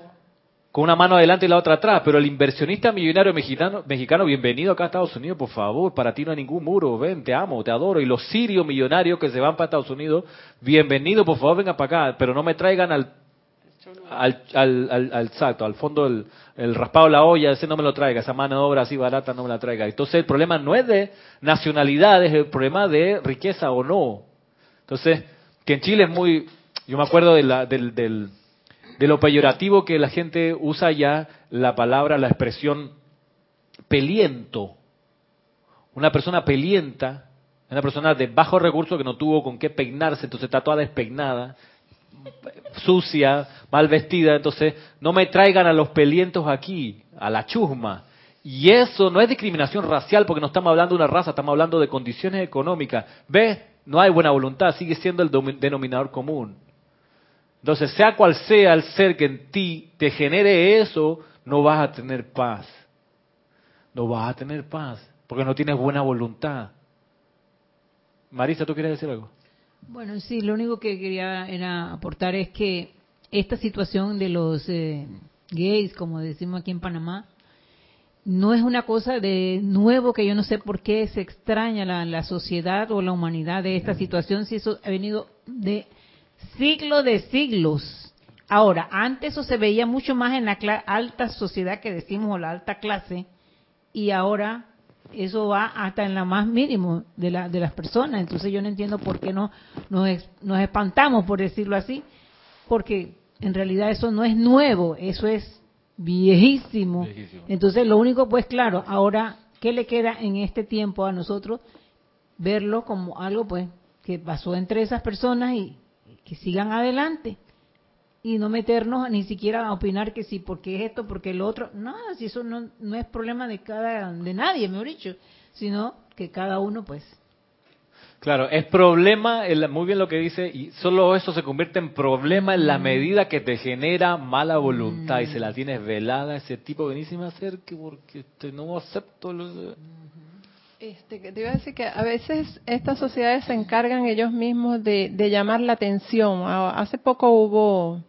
con una mano adelante y la otra atrás, pero el inversionista millonario mexicano, mexicano, bienvenido acá a Estados Unidos, por favor, para ti no hay ningún muro, ven, te amo, te adoro, y los sirios millonarios que se van para Estados Unidos, bienvenido, por favor, venga para acá, pero no me traigan al al, al, al, al, exacto, al fondo el, el raspado de la olla, ese no me lo traiga, esa mano de obra así barata no me la traiga. Entonces el problema no es de nacionalidad, es el problema de riqueza o no. Entonces, que en Chile es muy, yo me acuerdo de la, del, del, de lo peyorativo que la gente usa ya la palabra, la expresión peliento. Una persona pelienta, una persona de bajo recurso que no tuvo con qué peinarse, entonces está toda despeinada, sucia, mal vestida, entonces no me traigan a los pelientos aquí, a la chusma. Y eso no es discriminación racial porque no estamos hablando de una raza, estamos hablando de condiciones económicas. ¿Ves? No hay buena voluntad, sigue siendo el denominador común. Entonces, sea cual sea el ser que en ti te genere eso, no vas a tener paz. No vas a tener paz porque no tienes buena voluntad. Marisa, ¿tú quieres decir algo? Bueno, sí, lo único que quería era aportar es que esta situación de los eh, gays, como decimos aquí en Panamá, no es una cosa de nuevo que yo no sé por qué se extraña la, la sociedad o la humanidad de esta situación, si eso ha venido de siglos de siglos. Ahora, antes eso se veía mucho más en la alta sociedad que decimos o la alta clase, y ahora eso va hasta en la más mínimo de, la, de las personas. Entonces yo no entiendo por qué no nos, nos espantamos, por decirlo así, porque en realidad eso no es nuevo, eso es viejísimo. Entonces lo único, pues claro, ahora, ¿qué le queda en este tiempo a nosotros? Verlo como algo, pues, que pasó entre esas personas y que sigan adelante y no meternos ni siquiera a opinar que sí, porque es esto, porque lo otro. No, si eso no, no es problema de cada de nadie, mejor dicho, sino que cada uno, pues. Claro, es problema, muy bien lo que dice, y solo eso se convierte en problema en la mm. medida que te genera mala voluntad y se la mm. tienes velada ese tipo, venís a hacer que porque este, no acepto los... Este, te iba a decir que a veces estas sociedades se encargan ellos mismos de, de llamar la atención. Hace poco hubo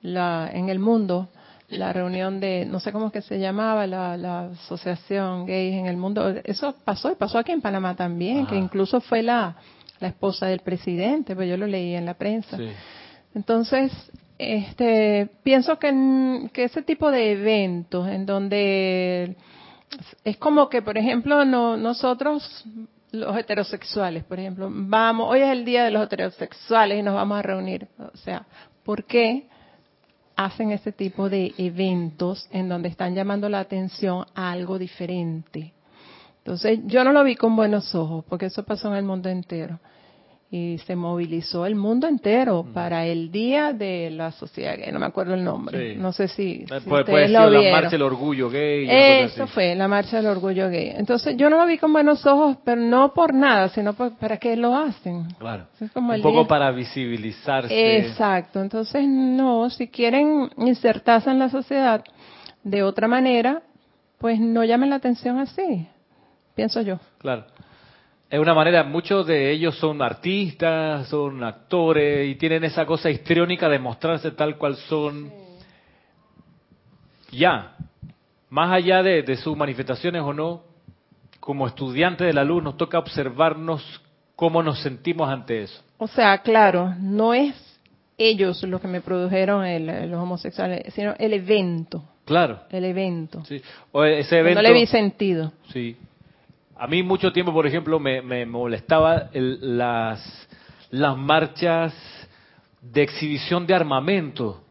la, en el mundo la reunión de, no sé cómo es que se llamaba, la, la asociación gays en el mundo. Eso pasó y pasó aquí en Panamá también, que incluso fue la, la esposa del presidente, pues yo lo leí en la prensa. Entonces, este, pienso que, que ese tipo de eventos en donde es como que, por ejemplo, no, nosotros los heterosexuales, por ejemplo, vamos, hoy es el día de los heterosexuales y nos vamos a reunir. O sea, ¿por qué? Hacen ese tipo de eventos en donde están llamando la atención a algo diferente. Entonces, yo no lo vi con buenos ojos, porque eso pasó en el mundo entero y se movilizó el mundo entero mm. para el día de la sociedad gay, no me acuerdo el nombre, no sé si, eh, puede, la marcha del orgullo gay. Eso fue, la marcha del orgullo gay. Entonces yo no lo vi con buenos ojos, pero no por nada, sino para qué lo hacen. Claro. Un poco para visibilizarse. Exacto, entonces no, si quieren insertarse en la sociedad de otra manera, pues no llamen la atención así, pienso yo. Claro es una manera, muchos de ellos son artistas, son actores y tienen esa cosa histriónica de mostrarse tal cual son. Ya, más allá de, sus manifestaciones o no, como estudiantes de la luz nos toca observarnos cómo nos sentimos ante eso. O sea, claro, no es ellos los que me produjeron los homosexuales, sino el evento. Claro. El evento. Sí. O ese evento. No le vi sentido. Sí. A mí mucho tiempo, por ejemplo, me, me molestaba las, las marchas de exhibición de armamento.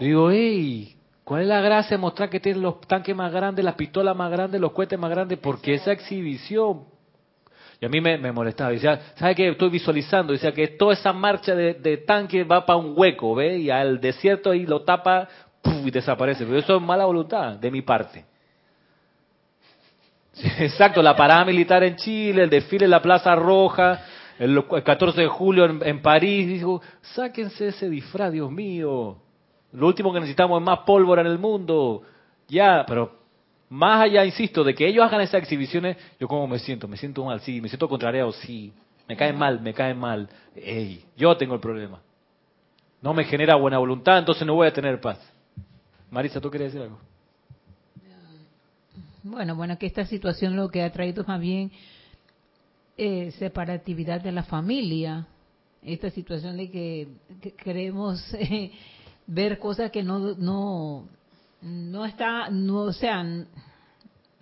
Digo, hey, ¿cuál es la gracia de mostrar que tienen los tanques más grandes, las pistolas más grandes, los cohetes más grandes? Porque esa exhibición... Y a mí me, molestaba. Decía, ¿sabe qué? Estoy visualizando. Decía que toda esa marcha de, de tanques va para un hueco, ¿ve? Y al desierto ahí lo tapa y desaparece. Pero eso es mala voluntad de mi parte. exacto, la parada militar en Chile, el desfile en la Plaza Roja, el, 14 de julio en, París. Dijo, sáquense ese disfraz, Dios mío. Lo último que necesitamos es más pólvora en el mundo. Ya, pero Más allá, insisto, de que ellos hagan esas exhibiciones, yo como me siento, me siento mal, sí, me siento contrariado, sí, me cae mal, me cae mal. Ey, yo tengo el problema. No me genera buena voluntad, entonces no voy a tener paz. Marisa, ¿tú querías decir algo? Bueno, bueno, que esta situación lo que ha traído es más bien eh, separatividad de la familia. Esta situación de que, que queremos eh, ver cosas que no, no, no está, no, o sea,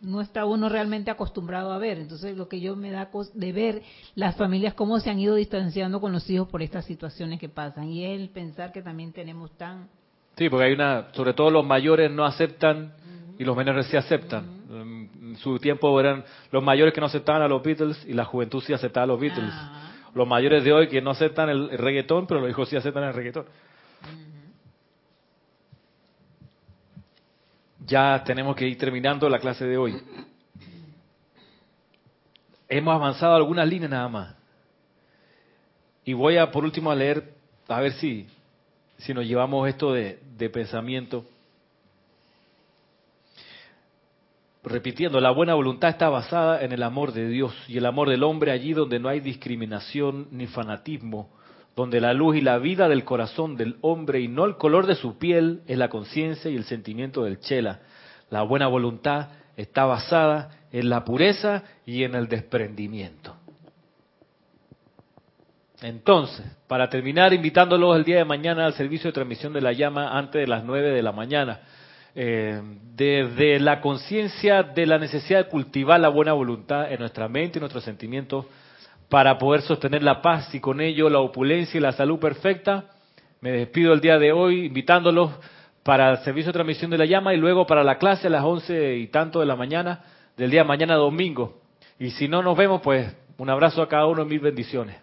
no está uno realmente acostumbrado a ver. Entonces, lo que yo me da de ver las familias cómo se han ido distanciando con los hijos por estas situaciones que pasan. Y es el pensar que también tenemos tan... Sí, porque hay una, sobre todo los mayores no aceptan y los menores sí aceptan. En su tiempo eran los mayores que no aceptaban a los Beatles y la juventud sí aceptaba a los Beatles. Los mayores de hoy que no aceptan el reggaetón, pero los hijos sí aceptan el reggaetón. Ya tenemos que ir terminando la clase de hoy. Hemos avanzado algunas líneas nada más. Y voy a, por último, a leer, a ver si, si nos llevamos esto de, de pensamiento. Repitiendo, la buena voluntad está basada en el amor de Dios y el amor del hombre allí donde no hay discriminación ni fanatismo, donde la luz y la vida del corazón del hombre y no el color de su piel es la conciencia y el sentimiento del chela. La buena voluntad está basada en la pureza y en el desprendimiento. Entonces, para terminar, invitándolos el día de mañana al servicio de transmisión de la llama antes de las nueve de la mañana. Eh, desde la conciencia de la necesidad de cultivar la buena voluntad en nuestra mente y nuestros sentimientos, para poder sostener la paz y con ello la opulencia y la salud perfecta. Me despido el día de hoy invitándolos para el servicio de transmisión de la llama y luego para la clase a las once y tanto de la mañana del día mañana domingo. Y si no nos vemos, pues un abrazo a cada uno, mil bendiciones.